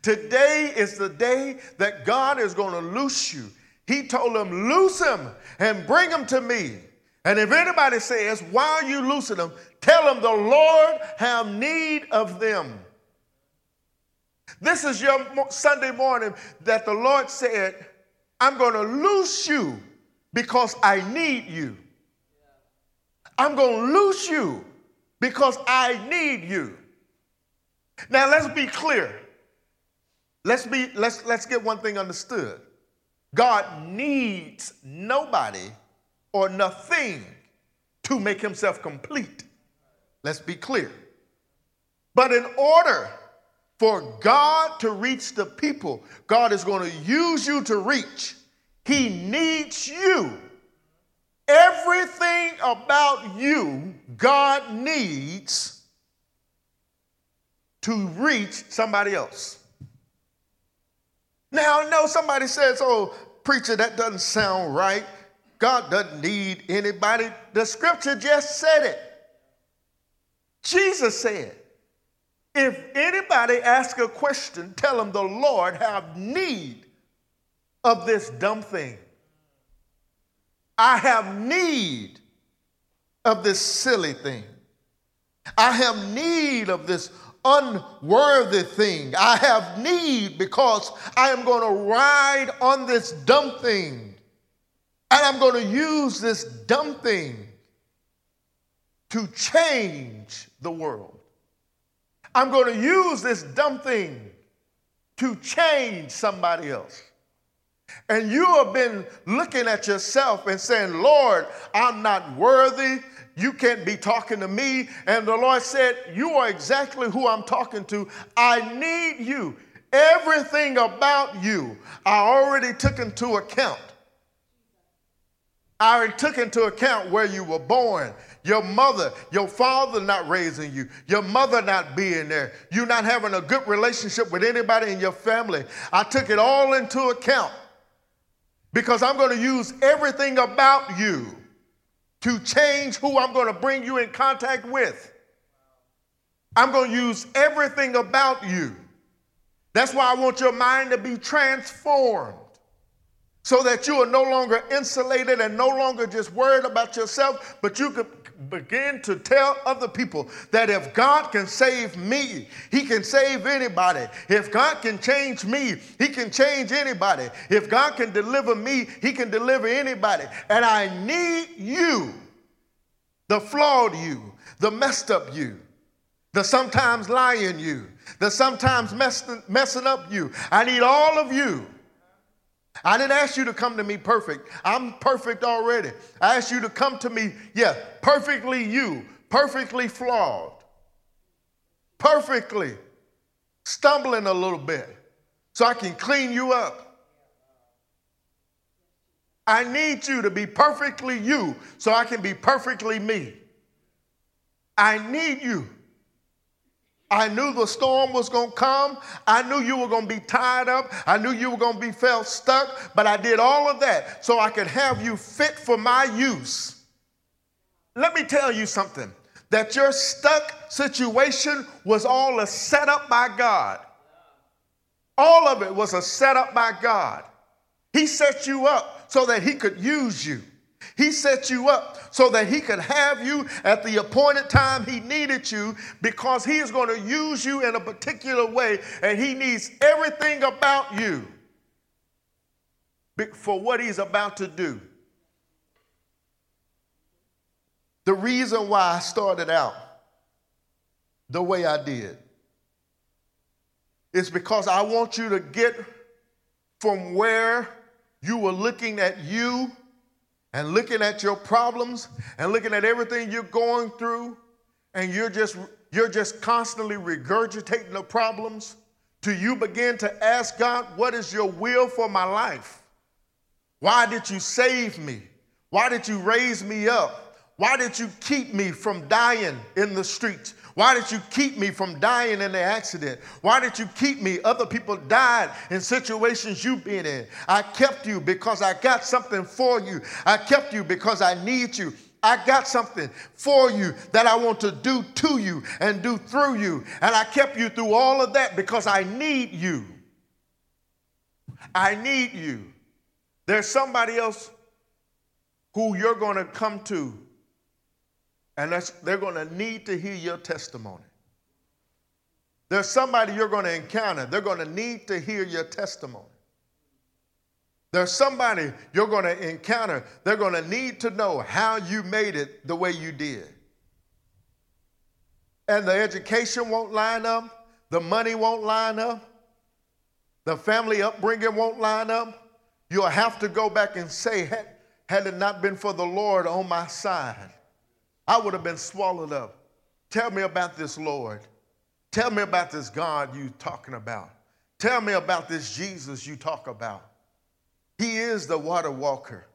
Today is the day that God is going to loose you. He told him, Loose him and bring him to me. And if anybody says, Why are you loosing them? Tell them the Lord have need of them. This is your Sunday morning that the Lord said, I'm going to loose you because I need you. I'm going to lose you because I need you. Now let's be clear. Let's be let's let's get one thing understood. God needs nobody or nothing to make himself complete. Let's be clear. But in order for God to reach the people, God is going to use you to reach he needs you. Everything about you, God needs to reach somebody else. Now, I know somebody says, oh, preacher, that doesn't sound right. God doesn't need anybody. The scripture just said it. Jesus said, if anybody asks a question, tell them the Lord have need of this dumb thing. I have need of this silly thing. I have need of this unworthy thing. I have need because I am going to ride on this dumb thing. And I'm going to use this dumb thing to change the world. I'm going to use this dumb thing to change somebody else and you have been looking at yourself and saying, Lord, I'm not worthy. You can't be talking to me. And the Lord said, You are exactly who I'm talking to. I need you. Everything about you, I already took into account. I already took into account where you were born, your mother, your father not raising you, your mother not being there, you not having a good relationship with anybody in your family. I took it all into account because I'm going to use everything about you to change who I'm going to bring you in contact with. I'm going to use everything about you. That's why I want your mind to be transformed so that you are no longer insulated and no longer just worried about yourself, but you could begin to tell other people that if God can save me, He can save anybody. If God can change me, He can change anybody. If God can deliver me, He can deliver anybody. And I need you, the flawed you, the messed up you, the sometimes lying you, the sometimes messing, up you. I need all of you I didn't ask you to come to me perfect. I'm perfect already. I asked you to come to me, yeah, perfectly you, perfectly flawed, perfectly stumbling a little bit so I can clean you up. I need you to be perfectly you so I can be perfectly me. I need you. I knew the storm was going to come. I knew you were going to be tied up. I knew you were going to be felt stuck. But I did all of that so I could have you fit for my use. Let me tell you something that your stuck situation was all a setup by God. All of it was a setup by God. He set you up so that He could use you. He set you up so that he could have you at the appointed time he needed you because he is going to use you in a particular way and he needs everything about you for what he's about to do. The reason why I started out the way I did is because I want you to get from where you were looking at you and looking at your problems and looking at everything you're going through and you're just you're just constantly regurgitating the problems till you begin to ask God, what is your will for my life? Why did you save me? Why did you raise me up? Why did you keep me from dying in the streets? Why did you keep me from dying in the accident? Why did you keep me? Other people died in situations you've been in. I kept you because I got something for you. I kept you because I need you. I got something for you that I want to do to you and do through you. And I kept you through all of that because I need you. I need you. There's somebody else who you're going to come to and they're going to need to hear your testimony. There's somebody you're going to encounter, they're going to need to hear your testimony. There's somebody you're going to encounter, they're going to need to know how you made it the way you did. And the education won't line up, the money won't line up, the family upbringing won't line up. You'll have to go back and say, had, had it not been for the Lord on my side, I would have been swallowed up. Tell me about this, Lord. Tell me about this God you talking about. Tell me about this Jesus you talk about. He is the water walker.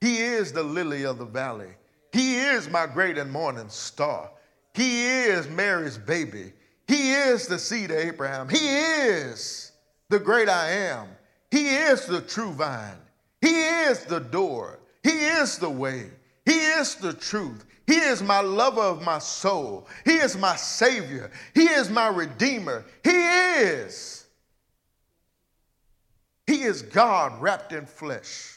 He is the lily of the valley. He is my great and morning star. He is Mary's baby. He is the seed of Abraham. He is the great I am. He is the true vine. He is the door. He is the way. He is the truth. He is my lover of my soul. He is my Savior. He is my Redeemer. He is. He is God wrapped in flesh.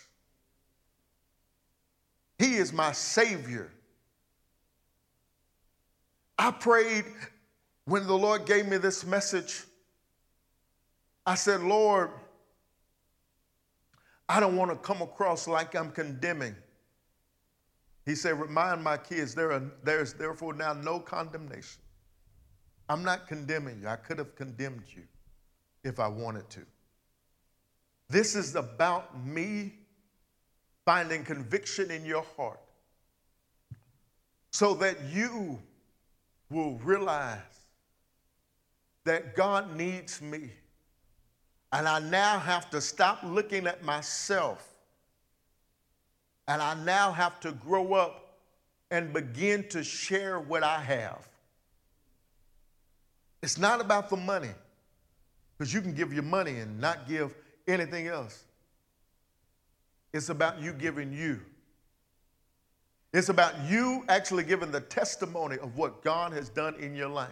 He is my Savior. I prayed when the Lord gave me this message. I said, Lord, I don't want to come across like I'm condemning. He said, Remind my kids there, are, there is therefore now no condemnation. I'm not condemning you. I could have condemned you if I wanted to. This is about me finding conviction in your heart so that you will realize that God needs me. And I now have to stop looking at myself and I now have to grow up and begin to share what I have. It's not about the money, because you can give your money and not give anything else. It's about you giving you. It's about you actually giving the testimony of what God has done in your life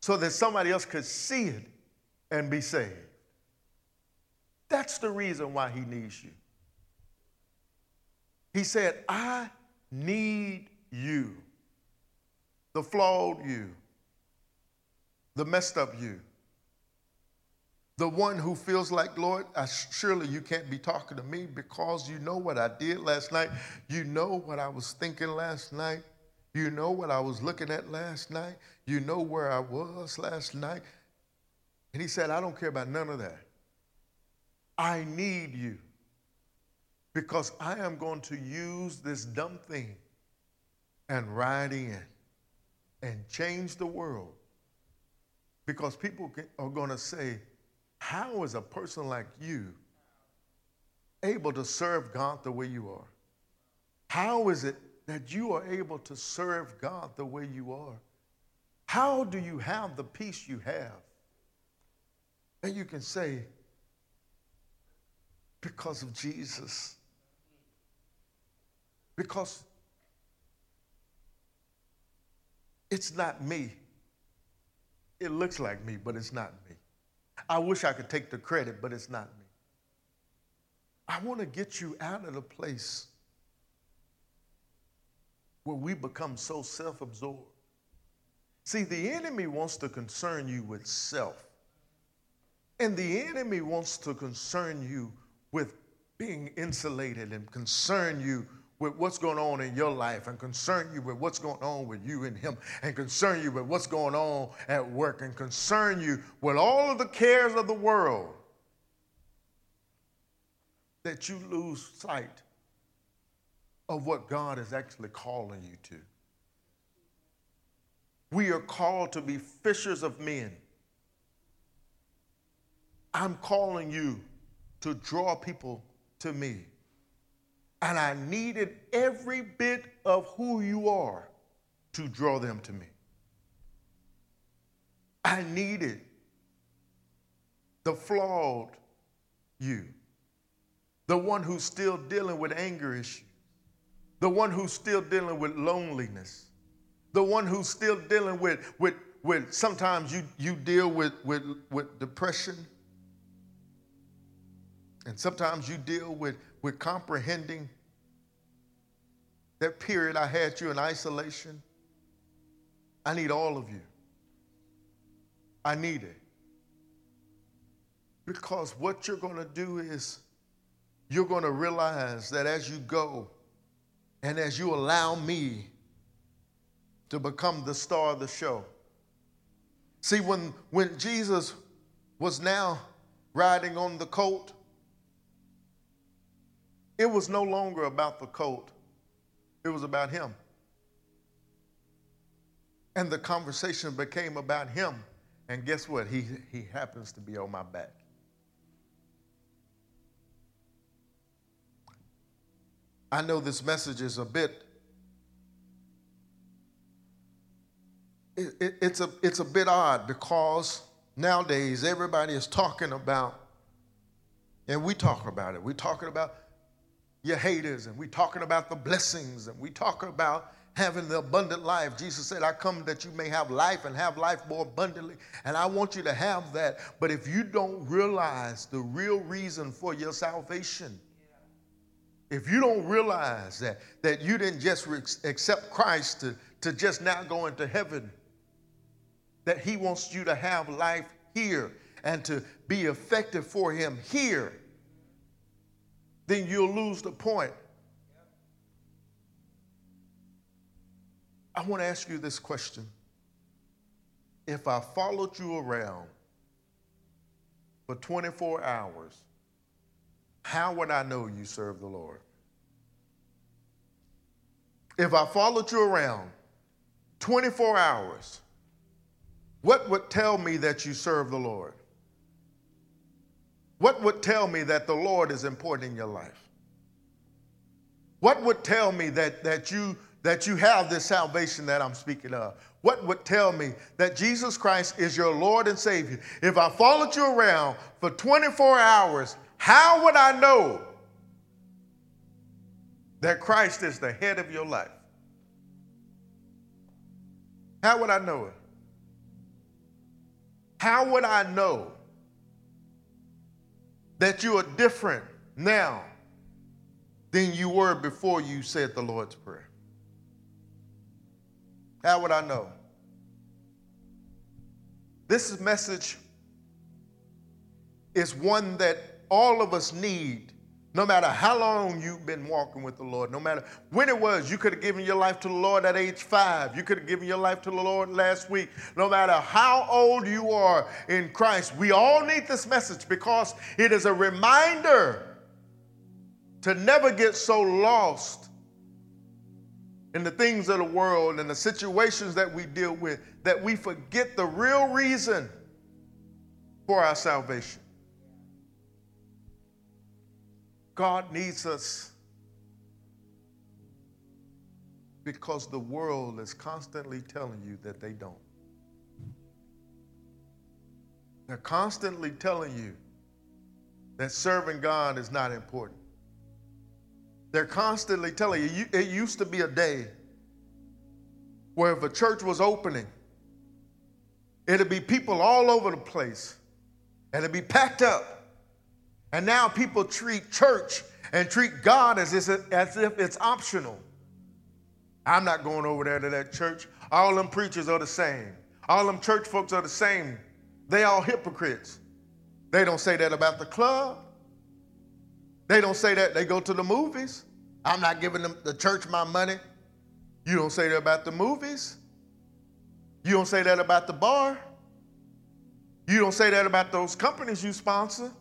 so that somebody else could see it and be saved. That's the reason why He needs you. He said, I need you, the flawed you, the messed up you, the one who feels like, Lord, I, surely you can't be talking to me because you know what I did last night. You know what I was thinking last night. You know what I was looking at last night. You know where I was last night. And he said, I don't care about none of that. I need you because I am going to use this dumb thing and ride in and change the world. Because people are going to say, How is a person like you able to serve God the way you are? How is it that you are able to serve God the way you are? How do you have the peace you have? And you can say, because of Jesus. Because it's not me. It looks like me, but it's not me. I wish I could take the credit, but it's not me. I want to get you out of the place where we become so self absorbed. See, the enemy wants to concern you with self, and the enemy wants to concern you with being insulated and concern you with what's going on in your life and concern you with what's going on with you and him and concern you with what's going on at work and concern you with all of the cares of the world that you lose sight of what God is actually calling you to. We are called to be fishers of men. I'm calling you to draw people to me. And I needed every bit of who you are to draw them to me. I needed the flawed you, the one who's still dealing with anger issues, the one who's still dealing with loneliness, the one who's still dealing with, with, with sometimes you, you deal with, with, with depression, and sometimes you deal with, with comprehending that period I had you in isolation. I need all of you. I need it. Because what you're going to do is you're going to realize that as you go and as you allow me to become the star of the show. See, when, when Jesus was now riding on the colt, it was no longer about the colt, it was about him. And the conversation became about him. And guess what? He, he happens to be on my back. I know this message is a bit, it, it, it's, a, it's a bit odd because nowadays everybody is talking about, and we talk about it, we're talking about your haters, and we're talking about the blessings, and we talk about having the abundant life. Jesus said, I come that you may have life and have life more abundantly. And I want you to have that. But if you don't realize the real reason for your salvation, if you don't realize that, that you didn't just re- accept Christ to, to just now go into heaven, that He wants you to have life here and to be effective for Him here, then you'll lose the point. I want to ask you this question. If I followed you around for 24 hours, how would I know you serve the Lord? If I followed you around 24 hours, what would tell me that you serve the Lord? What would tell me that the Lord is important in your life? What would tell me that, that, you, that you have this salvation that I'm speaking of? What would tell me that Jesus Christ is your Lord and Savior? If I followed you around for 24 hours, how would I know that Christ is the head of your life? How would I know it? How would I know that you are different now than you were before you said the Lord's Prayer. How would I know? This message is one that all of us need no matter how long you've been walking with the Lord, no matter when it was, you could have given your life to the Lord at age five. You could have given your life to the Lord last week. No matter how old you are in Christ, we all need this message because it is a reminder to never get so lost in the things of the world and the situations that we deal with that we forget the real reason for our salvation. God needs us because the world is constantly telling you that they don't. They're constantly telling you that serving God is not important. They're constantly telling you, it used to be a day where if a church was opening, it'd be people all over the place and it'd be packed up. And now people treat church and treat God as, if it's optional. I'm not going over there to that church. All them preachers are the same. All them church folks are the same. They all hypocrites. They don't say that about the club. They don't say that they go to the movies. I'm not giving them the church my money. You don't say that about the movies. You don't say that about the bar. You don't say that about those companies you sponsor.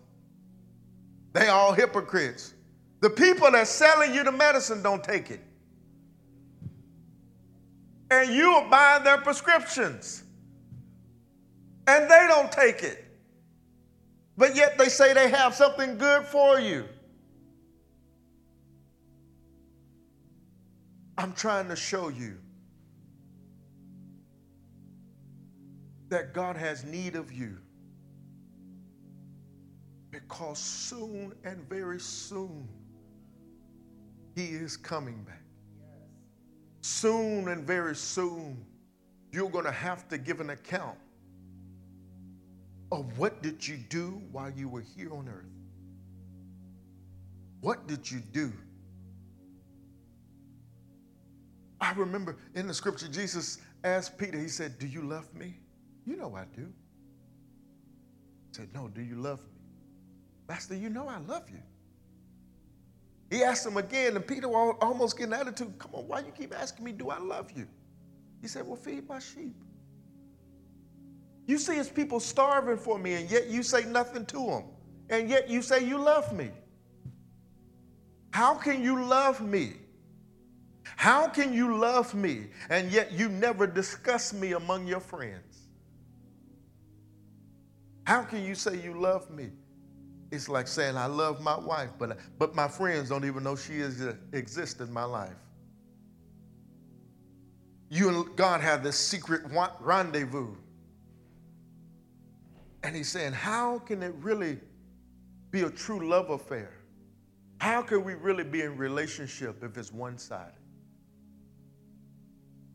They all hypocrites. The people that's selling you the medicine don't take it. And you buying their prescriptions. And they don't take it. But yet they say they have something good for you. I'm trying to show you that God has need of you. Because soon and very soon, He is coming back. Soon and very soon, you're going to have to give an account of what did you do while you were here on earth? What did you do? I remember in the scripture, Jesus asked Peter, He said, Do you love me? You know I do. He said, No, do you love me? Master, you know I love you. He asked him again, and Peter almost getting an attitude. Come on, why you keep asking me, do I love you? He said, Well, feed my sheep. You see his people starving for me, and yet you say nothing to them. And yet you say you love me. How can you love me? How can you love me, and yet you never discuss me among your friends? How can you say you love me, it's like saying I love my wife, but, but my friends don't even know she is, exists in my life. You and God have this secret rendezvous. And he's saying, how can it really be a true love affair? How can we really be in relationship if it's one-sided?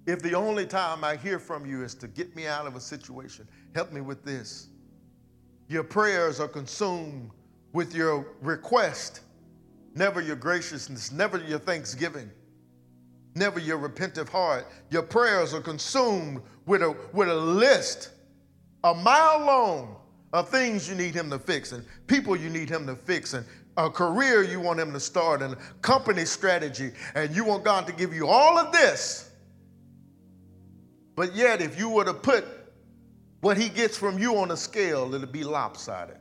If the only time I hear from you is to get me out of a situation, help me with this. Your prayers are consumed with your request, never your graciousness, never your thanksgiving, never your repentant heart. Your prayers are consumed with a, with a list, a mile long, of things you need Him to fix, and people you need Him to fix, and a career you want Him to start, and a company strategy, and you want God to give you all of this. But yet, if you were to put what He gets from you on a scale, it'll be lopsided.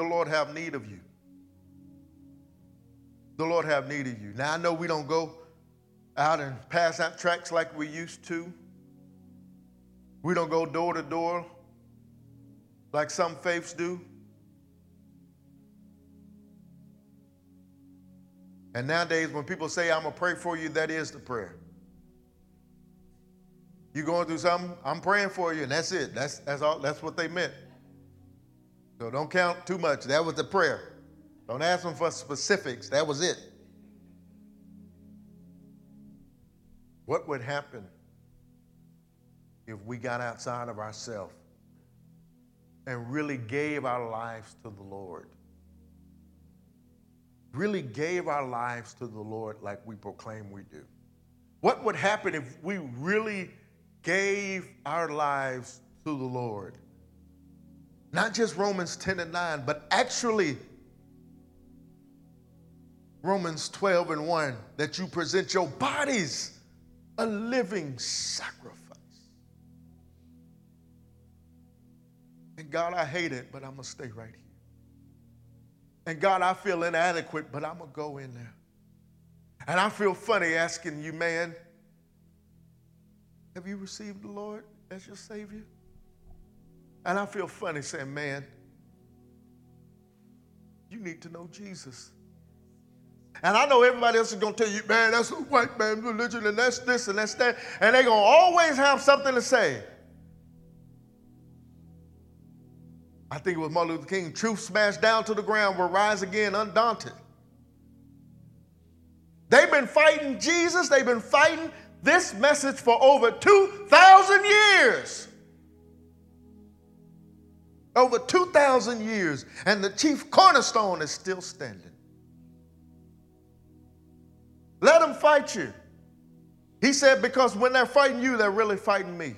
The Lord have need of you. The Lord have need of you. Now I know we don't go out and pass out tracts like we used to. We don't go door to door like some faiths do. And nowadays, when people say, I'm going to pray for you, that is the prayer. You going through something? I'm praying for you, and that's it. That's, that's, all, that's what they meant. So don't count too much. That was the prayer. Don't ask them for specifics. That was it. What would happen if we got outside of ourselves and really gave our lives to the Lord? really gave our lives to the Lord like we proclaim we do? What would happen if we really gave our lives to the Lord? Not just Romans 10 and 9, but actually Romans 12 and 1 that you present your bodies a living sacrifice. And God, I hate it, but I'm going to stay right here. And God, I feel inadequate, but I'm going to go in there. And I feel funny asking you, man, have you received the Lord as your Savior? And I feel funny saying, man, you need to know Jesus. And I know everybody else is going to tell you, man, that's a white man religion, and that's this and that's that. And they're going to always have something to say. I think it was Martin Luther King truth smashed down to the ground will rise again undaunted. They've been fighting Jesus, they've been fighting this message for over 2,000 years. Over 2,000 years, and the chief cornerstone is still standing. Let them fight you. He said, because when they're fighting you, they're really fighting me.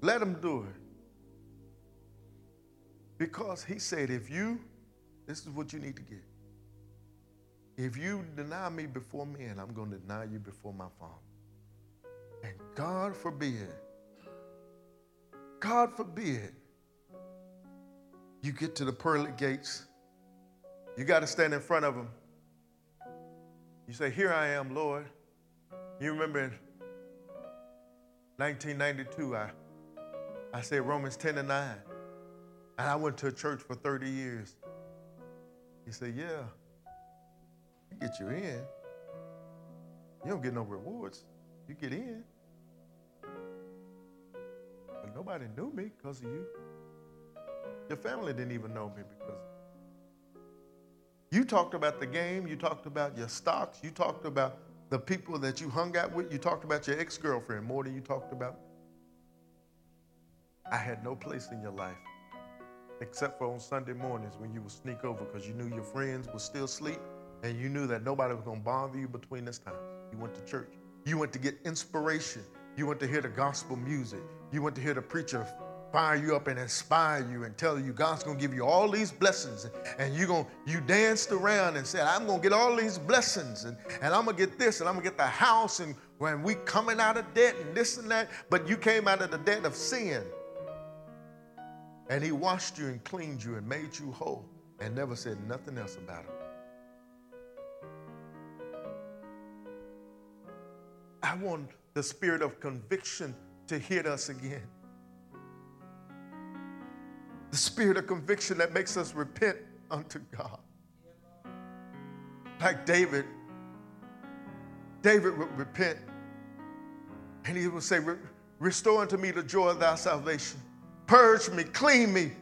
Let them do it. Because he said, if you, this is what you need to get. If you deny me before men, I'm going to deny you before my Father. And God forbid, God forbid, you get to the pearly gates you got to stand in front of him. You say, Here I am, Lord. You remember in 1992, I, I said Romans 10 and 9. And I went to a church for 30 years. He said, Yeah, get you in. You don't get no rewards. You get in. But nobody knew me because of you. Your family didn't even know me because you talked about the game, you talked about your stocks, you talked about the people that you hung out with, you talked about your ex girlfriend more than you talked about. I had no place in your life except for on Sunday mornings when you would sneak over because you knew your friends were still asleep and you knew that nobody was going to bother you between this time. You went to church. You went to get inspiration. You want to hear the gospel music. You want to hear the preacher fire you up and inspire you and tell you God's gonna give you all these blessings. And you going you danced around and said, I'm gonna get all these blessings and, and I'm gonna get this and I'm gonna get the house and when we coming out of debt and this and that, but you came out of the debt of sin. And he washed you and cleaned you and made you whole and never said nothing else about it. I want the spirit of conviction to hit us again the spirit of conviction that makes us repent unto God. Like David, David would repent and he would say, Restore unto me the joy of thy salvation. Purge me, clean me,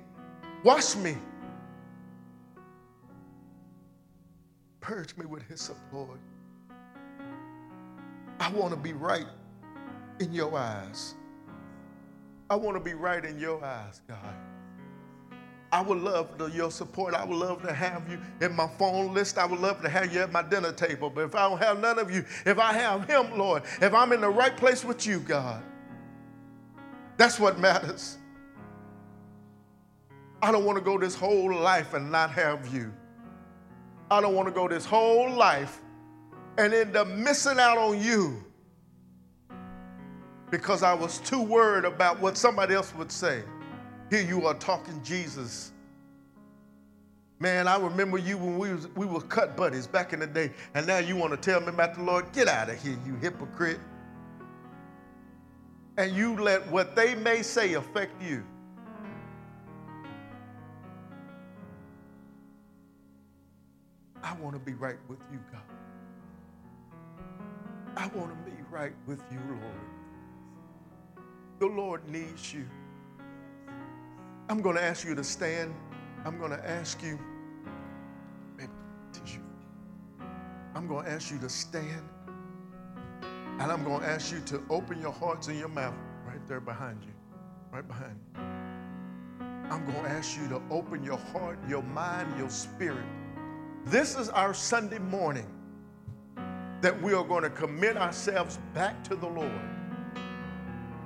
wash me. Purge me with his support. I want to be right in your eyes. I want to be right in your eyes, God. I would love your support. I would love to have you in my phone list. I would love to have you at my dinner table. But if I don't have none of you, if I have Him, Lord, if I'm in the right place with you, God, that's what matters. I don't want to go this whole life and not have you. I don't want to go this whole life and end up missing out on you because I was too worried about what somebody else would say. Here you are talking Jesus. Man, I remember you when we, was, we were cut buddies back in the day, and now you want to tell me about the Lord? Get out of here, you hypocrite. And you let what they may say affect you. I want to be right with you, God. I want to be right with you, Lord. The Lord needs you. I'm going to ask you to stand. I'm going to ask you. I'm going to ask you to stand. And I'm going to ask you to open your hearts and your mouth right there behind you. Right behind you. I'm going to ask you to open your heart, your mind, your spirit. This is our Sunday morning that we are going to commit ourselves back to the Lord.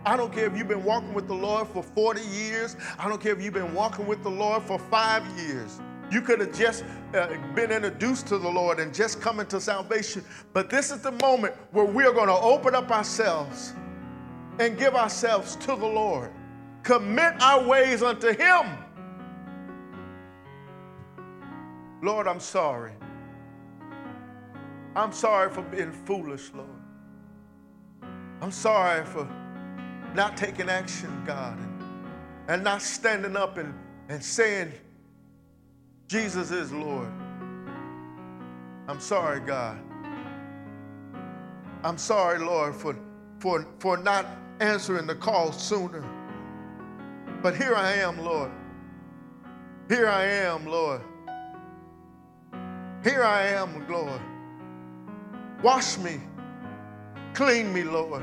I don't care if you've been walking with the Lord for 40 years. I don't care if you've been walking with the Lord for five years. You could have just uh, been introduced to the Lord and just come into salvation. But this is the moment where we are going to open up ourselves and give ourselves to the Lord. Commit our ways unto Him. Lord, I'm sorry. I'm sorry for being foolish, Lord. I'm sorry for not taking action, God, and, and not standing up and, and saying, Jesus is Lord. I'm sorry, God. I'm sorry, Lord, for, for, for not answering the call sooner. But here I am, Lord. Here I am, Lord. Here I am, Lord. Wash me. Clean me, Lord.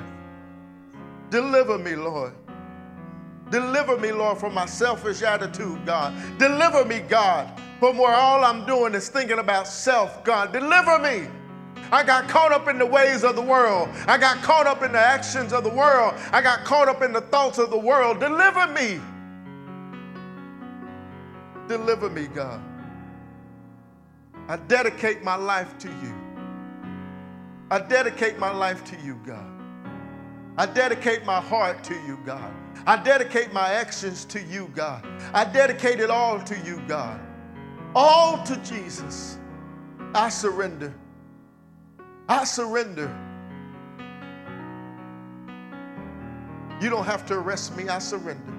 Deliver me, Lord. Deliver me, Lord, from my selfish attitude, God. Deliver me, God, from where all I'm doing is thinking about self, God. Deliver me. I got caught up in the ways of the world. I got caught up in the actions of the world. I got caught up in the thoughts of the world. Deliver me. Deliver me, God. I dedicate my life to you. I dedicate my life to you, God. I dedicate my heart to you, God. I dedicate my actions to you, God. I dedicate it all to you, God. All to Jesus. I surrender. I surrender. You don't have to arrest me, I surrender.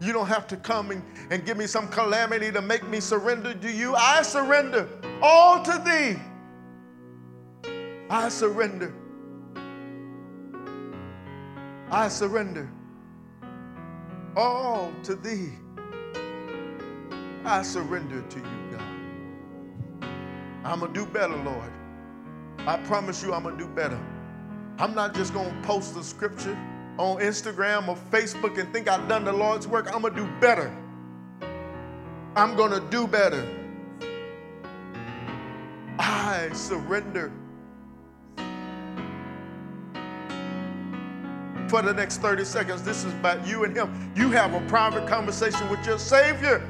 You don't have to come and, and give me some calamity to make me surrender to you. I surrender all to thee. I surrender. I surrender all to thee. I surrender to you, God. I'm going to do better, Lord. I promise you I'm going to do better. I'm not just going to post the scripture on Instagram or Facebook and think I've done the Lord's work. I'm going to do better. I'm going to do better. I surrender. For the next 30 seconds. This is about you and him. You have a private conversation with your Savior.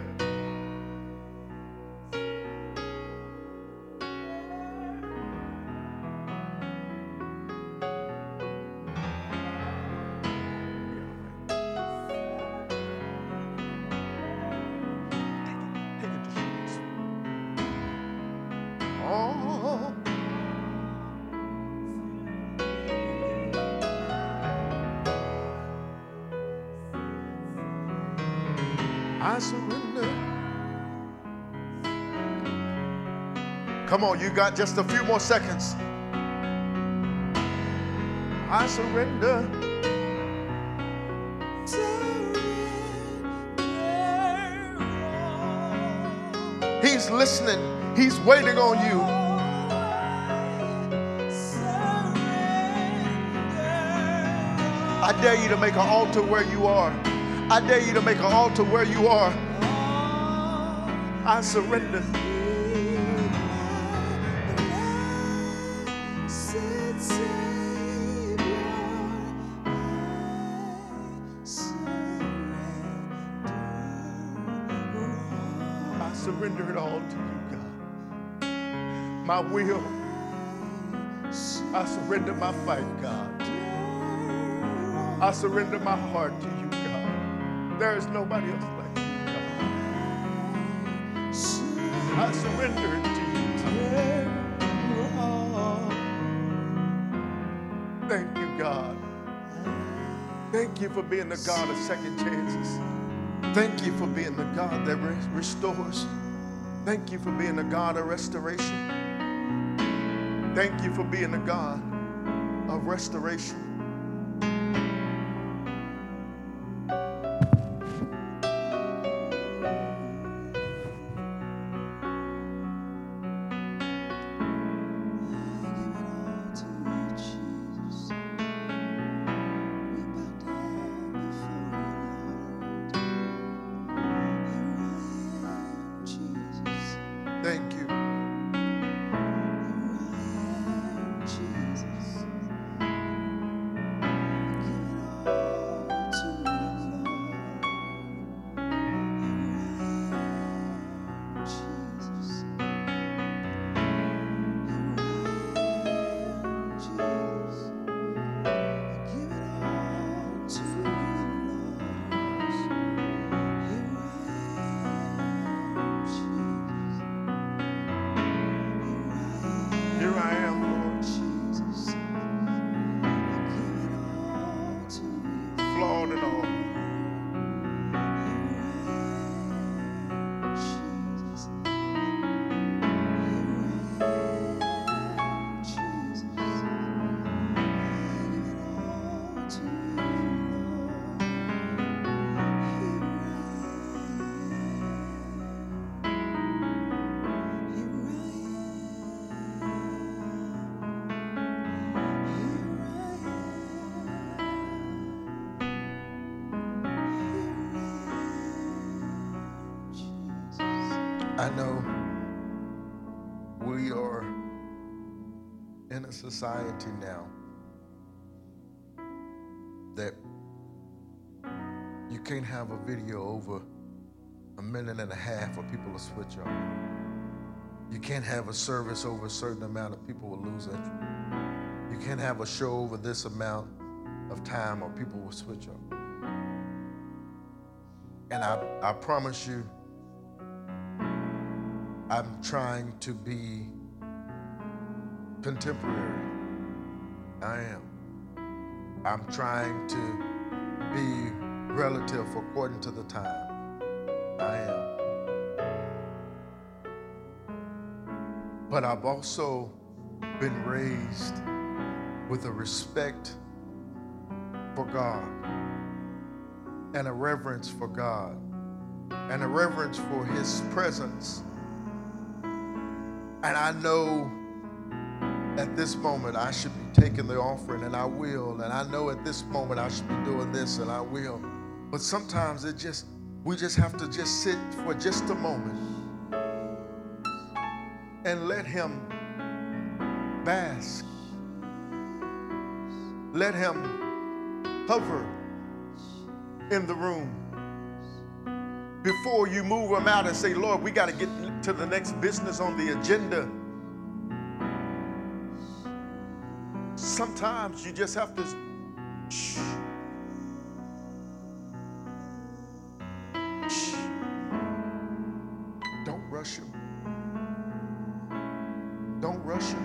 Come on, you got just a few more seconds. I surrender. He's listening. He's waiting on you. I dare you to make an altar where you are. I dare you to make an altar where you are. I surrender. My will. I surrender my fight, God. I surrender my heart to you, God. There is nobody else like you, God. I surrender it to you. Thank you, God. Thank you for being the God of second chances. Thank you for being the God that restores. Thank you for being the God of restoration. Thank you for being the God of restoration. Society now that you can't have a video over a minute and a half or people will switch off. You can't have a service over a certain amount of people will lose interest. You can't have a show over this amount of time or people will switch off. And I, I promise you, I'm trying to be contemporary. I am. I'm trying to be relative according to the time. I am. But I've also been raised with a respect for God and a reverence for God and a reverence for His presence. And I know at this moment I should be taking the offering and I will. And I know at this moment I should be doing this and I will. But sometimes it just, we just have to just sit for just a moment and let Him bask. Let Him hover in the room before you move them out and say, Lord, we got to get to the next business on the agenda. Sometimes you just have to shh. Don't rush him. Don't rush him.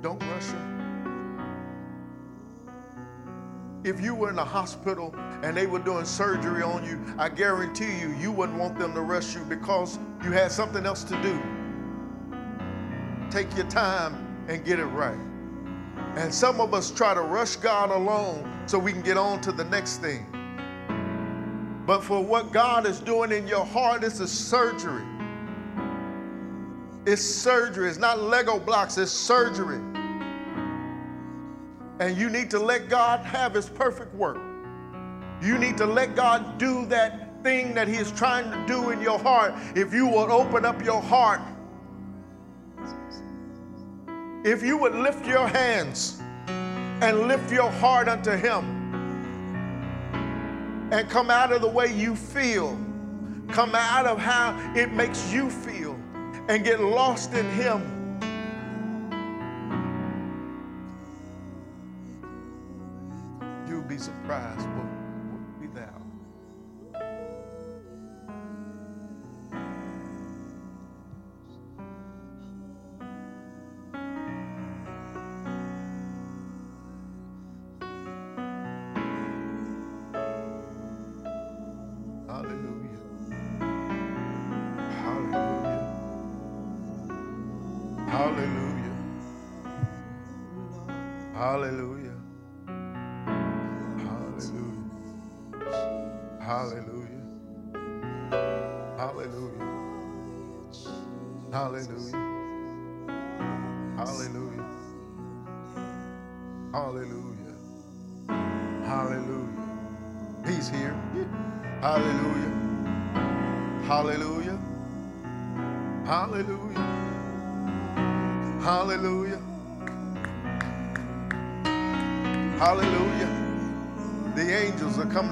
Don't rush him. If you were in a hospital and they were doing surgery on you, I guarantee you, you wouldn't want them to rush you because you had something else to do. Take your time and get it right. And some of us try to rush God along so we can get on to the next thing. But for what God is doing in your heart, it's a surgery. It's surgery. It's not Lego blocks, it's surgery. And you need to let God have his perfect work. You need to let God do that thing that he is trying to do in your heart. If you will open up your heart, if you would lift your hands and lift your heart unto him and come out of the way you feel, come out of how it makes you feel, and get lost in him. You'll be surprised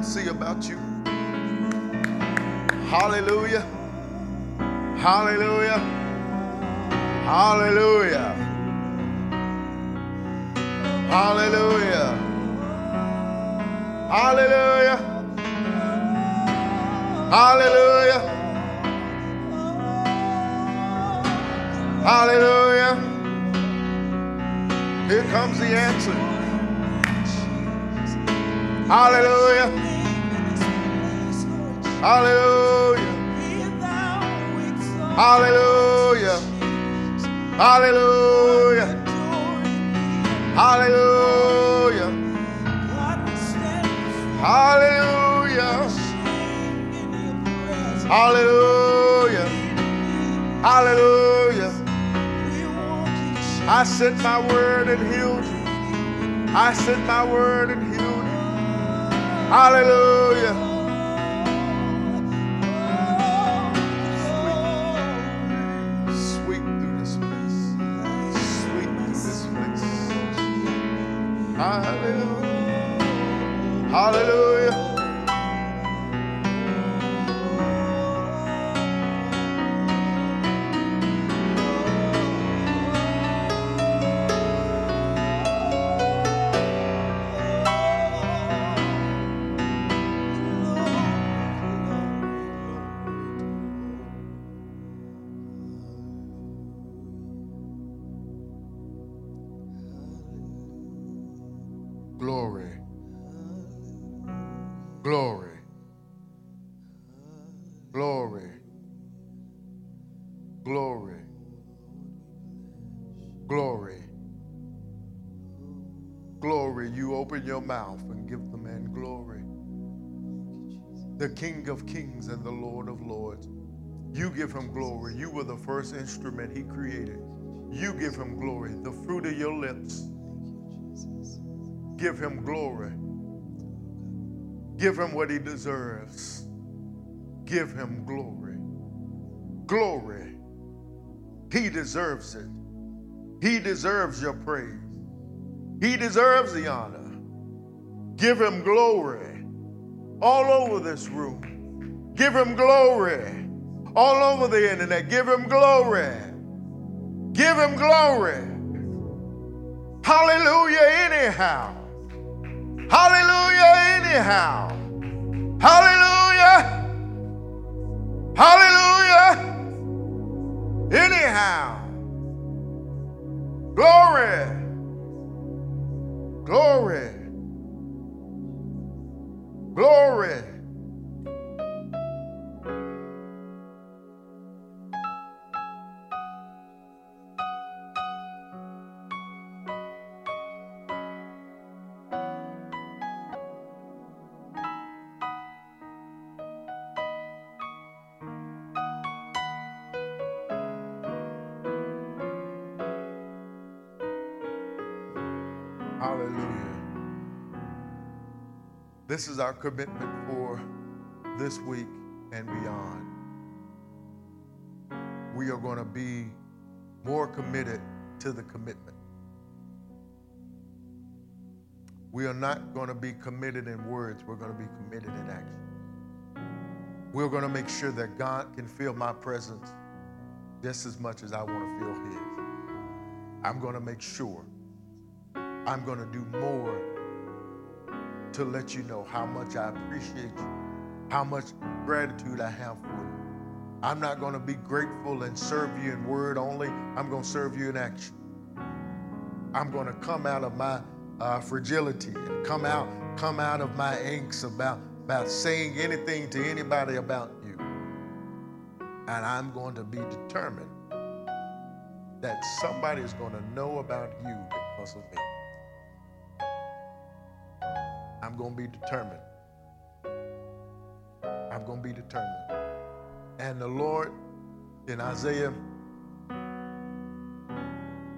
see about you. Hallelujah. Hallelujah. Hallelujah. Hallelujah. Hallelujah. Hallelujah. Hallelujah. Here comes the answer. Hallelujah. Hallelujah. Hallelujah. Hallelujah. Hallelujah. Hallelujah. Hallelujah. Hallelujah. I sent my word and healed you. I sent my word and healed you. Hallelujah. Hallelujah. Hallelujah. Of Kings and the Lord of Lords. You give him glory. You were the first instrument he created. You give him glory. The fruit of your lips. Give him glory. Give him what he deserves. Give him glory. Glory. He deserves it. He deserves your praise. He deserves the honor. Give him glory all over this room. Give him glory all over the internet. Give him glory. Give him glory. Hallelujah, anyhow. Hallelujah, anyhow. Hallelujah. Hallelujah. Anyhow. Glory. Glory. Glory. Hallelujah. This is our commitment for this week and beyond. We are going to be more committed to the commitment. We are not going to be committed in words, we're going to be committed in action. We're going to make sure that God can feel my presence just as much as I want to feel His. I'm going to make sure I'm going to do more to let you know how much I appreciate you, how much gratitude I have for you. I'm not going to be grateful and serve you in word only. I'm going to serve you in action. I'm going to come out of my uh, fragility and come out, come out of my angst about, about saying anything to anybody about you. And I'm going to be determined that somebody is going to know about you because of me. Going to be determined. I'm going to be determined. And the Lord in Isaiah,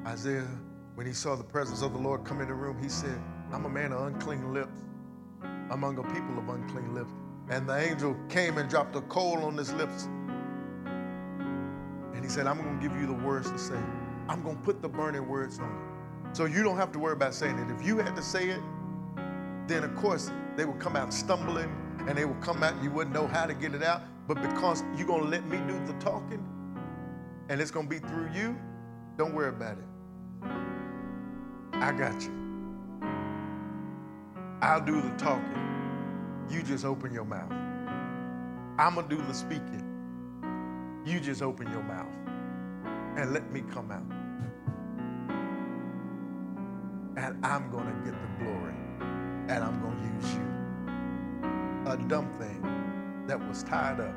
Isaiah, when he saw the presence of the Lord come in the room, he said, I'm a man of unclean lips, among a people of unclean lips. And the angel came and dropped a coal on his lips. And he said, I'm going to give you the words to say. I'm going to put the burning words on you. So you don't have to worry about saying it. If you had to say it, then of course they would come out stumbling and they would come out, you wouldn't know how to get it out. But because you're going to let me do the talking and it's going to be through you, don't worry about it. I got you. I'll do the talking. You just open your mouth. I'm going to do the speaking. You just open your mouth and let me come out. And I'm going to get the glory and I'm going to use you. A dumb thing that was tied up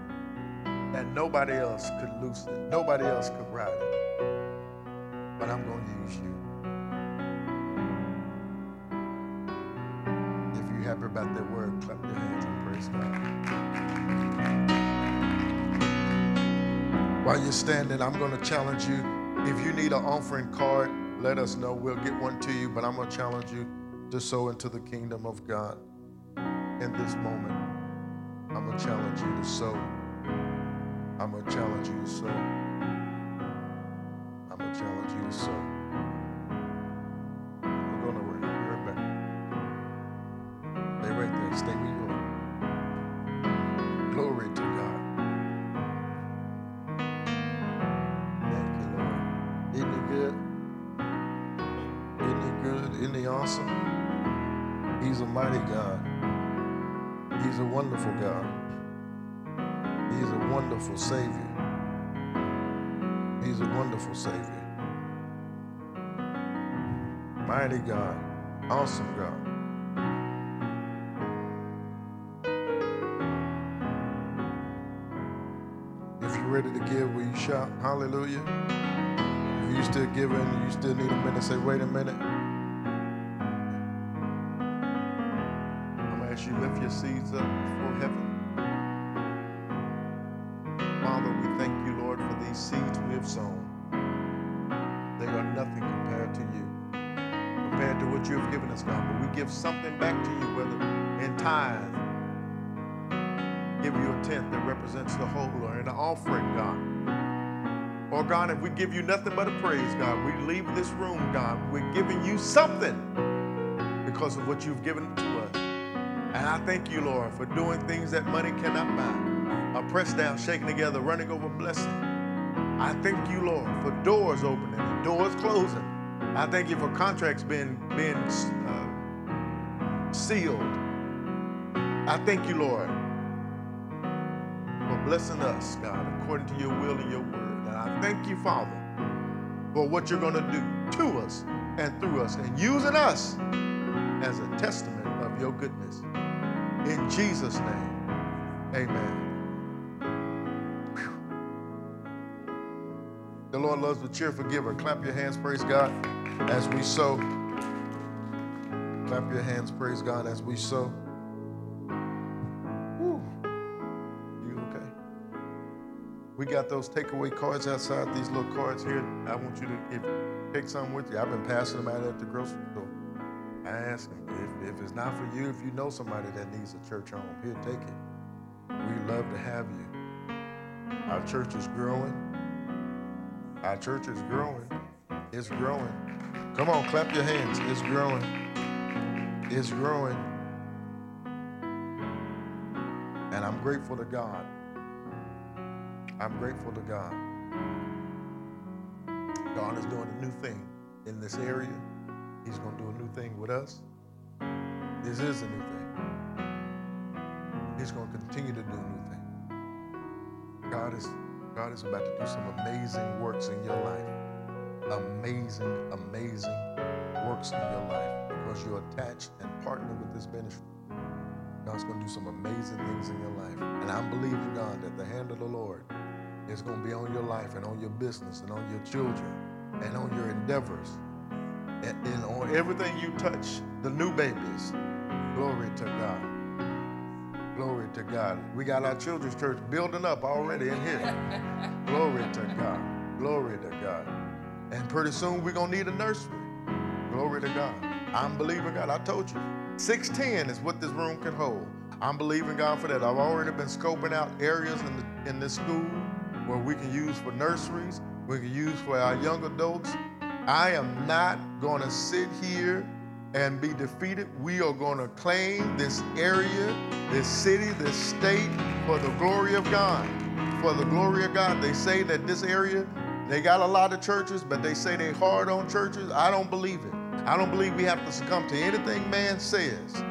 and nobody else could loosen it, nobody else could ride it. But I'm going to use you. If you're happy about that word, clap your hands and praise God. While you're standing, I'm going to challenge you. If you need an offering card, let us know. We'll get one to you, but I'm going to challenge you to sow into the kingdom of God in this moment. I'm going to challenge you to sow. I'm going to challenge you to sow. I'm going to challenge you to sow. Giving, you still need a minute, say, wait a minute. I'm gonna ask you lift your seeds up before heaven. Father, we thank you, Lord, for these seeds we have sown. They are nothing compared to you, compared to what you have given us, God. But we give something back to you, whether in tithe, give you a tenth that represents the whole, or an offering, God. Or God, if we give you nothing but a praise, God, we leave this room, God, we're giving you something because of what you've given to us. And I thank you, Lord, for doing things that money cannot buy. A press down, shaking together, running over blessing. I thank you, Lord, for doors opening and doors closing. I thank you for contracts being being uh, sealed. I thank you, Lord, for blessing us, God, according to your will and your word. And I thank you, Father, for what you're going to do to us and through us and using us as a testament of your goodness. In Jesus' name, amen. The Lord loves the cheerful giver. Clap your hands, praise God, as we sow. Clap your hands, praise God, as we sow. We got those takeaway cards outside, these little cards here. I want you to if, take some with you. I've been passing them out at the grocery store. I ask them if, if it's not for you, if you know somebody that needs a church home, here, take it. We love to have you. Our church is growing. Our church is growing. It's growing. Come on, clap your hands. It's growing. It's growing. And I'm grateful to God. I'm grateful to God. God is doing a new thing in this area. He's going to do a new thing with us. This is a new thing. He's going to continue to do a new thing. God is God is about to do some amazing works in your life. Amazing, amazing works in your life because you're attached and partnered with this ministry. God's going to do some amazing things in your life. And I'm believing, God, that the hand of the Lord is going to be on your life and on your business and on your children and on your endeavors and, and on everything you touch, the new babies. Glory to God. Glory to God. We got our children's church building up already in here. (laughs) Glory to God. Glory to God. And pretty soon we're going to need a nursery. Glory to God. I'm believing God. I told you, 610 is what this room can hold. I'm believing God for that. I've already been scoping out areas in, the, in this school where we can use for nurseries, we can use for our young adults. I am not going to sit here and be defeated. We are going to claim this area, this city, this state for the glory of God. For the glory of God. They say that this area, they got a lot of churches, but they say they hard on churches. I don't believe it. I don't believe we have to succumb to anything man says.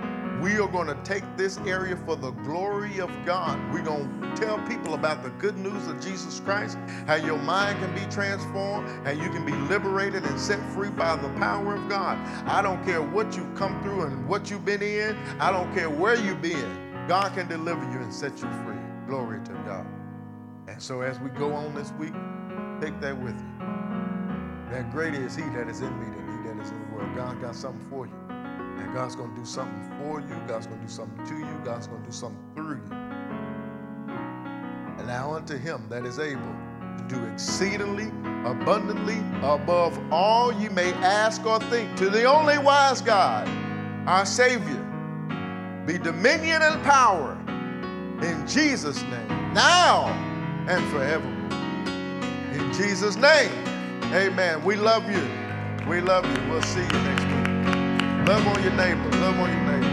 We are going to take this area for the glory of God. We're going to tell people about the good news of Jesus Christ, how your mind can be transformed, and you can be liberated and set free by the power of God. I don't care what you've come through and what you've been in, I don't care where you've been. God can deliver you and set you free. Glory to God. And so as we go on this week, take that with you. That greater is He that is in me than He that is in the world. God got something for you. And God's going to do something for you. God's going to do something to you. God's going to do something through you. And now unto him that is able to do exceedingly abundantly above all you may ask or think, to the only wise God, our Savior, be dominion and power in Jesus' name, now and forever. In Jesus' name, amen. We love you. We love you. We'll see you next week. Love on your neighbor. Love on your neighbor.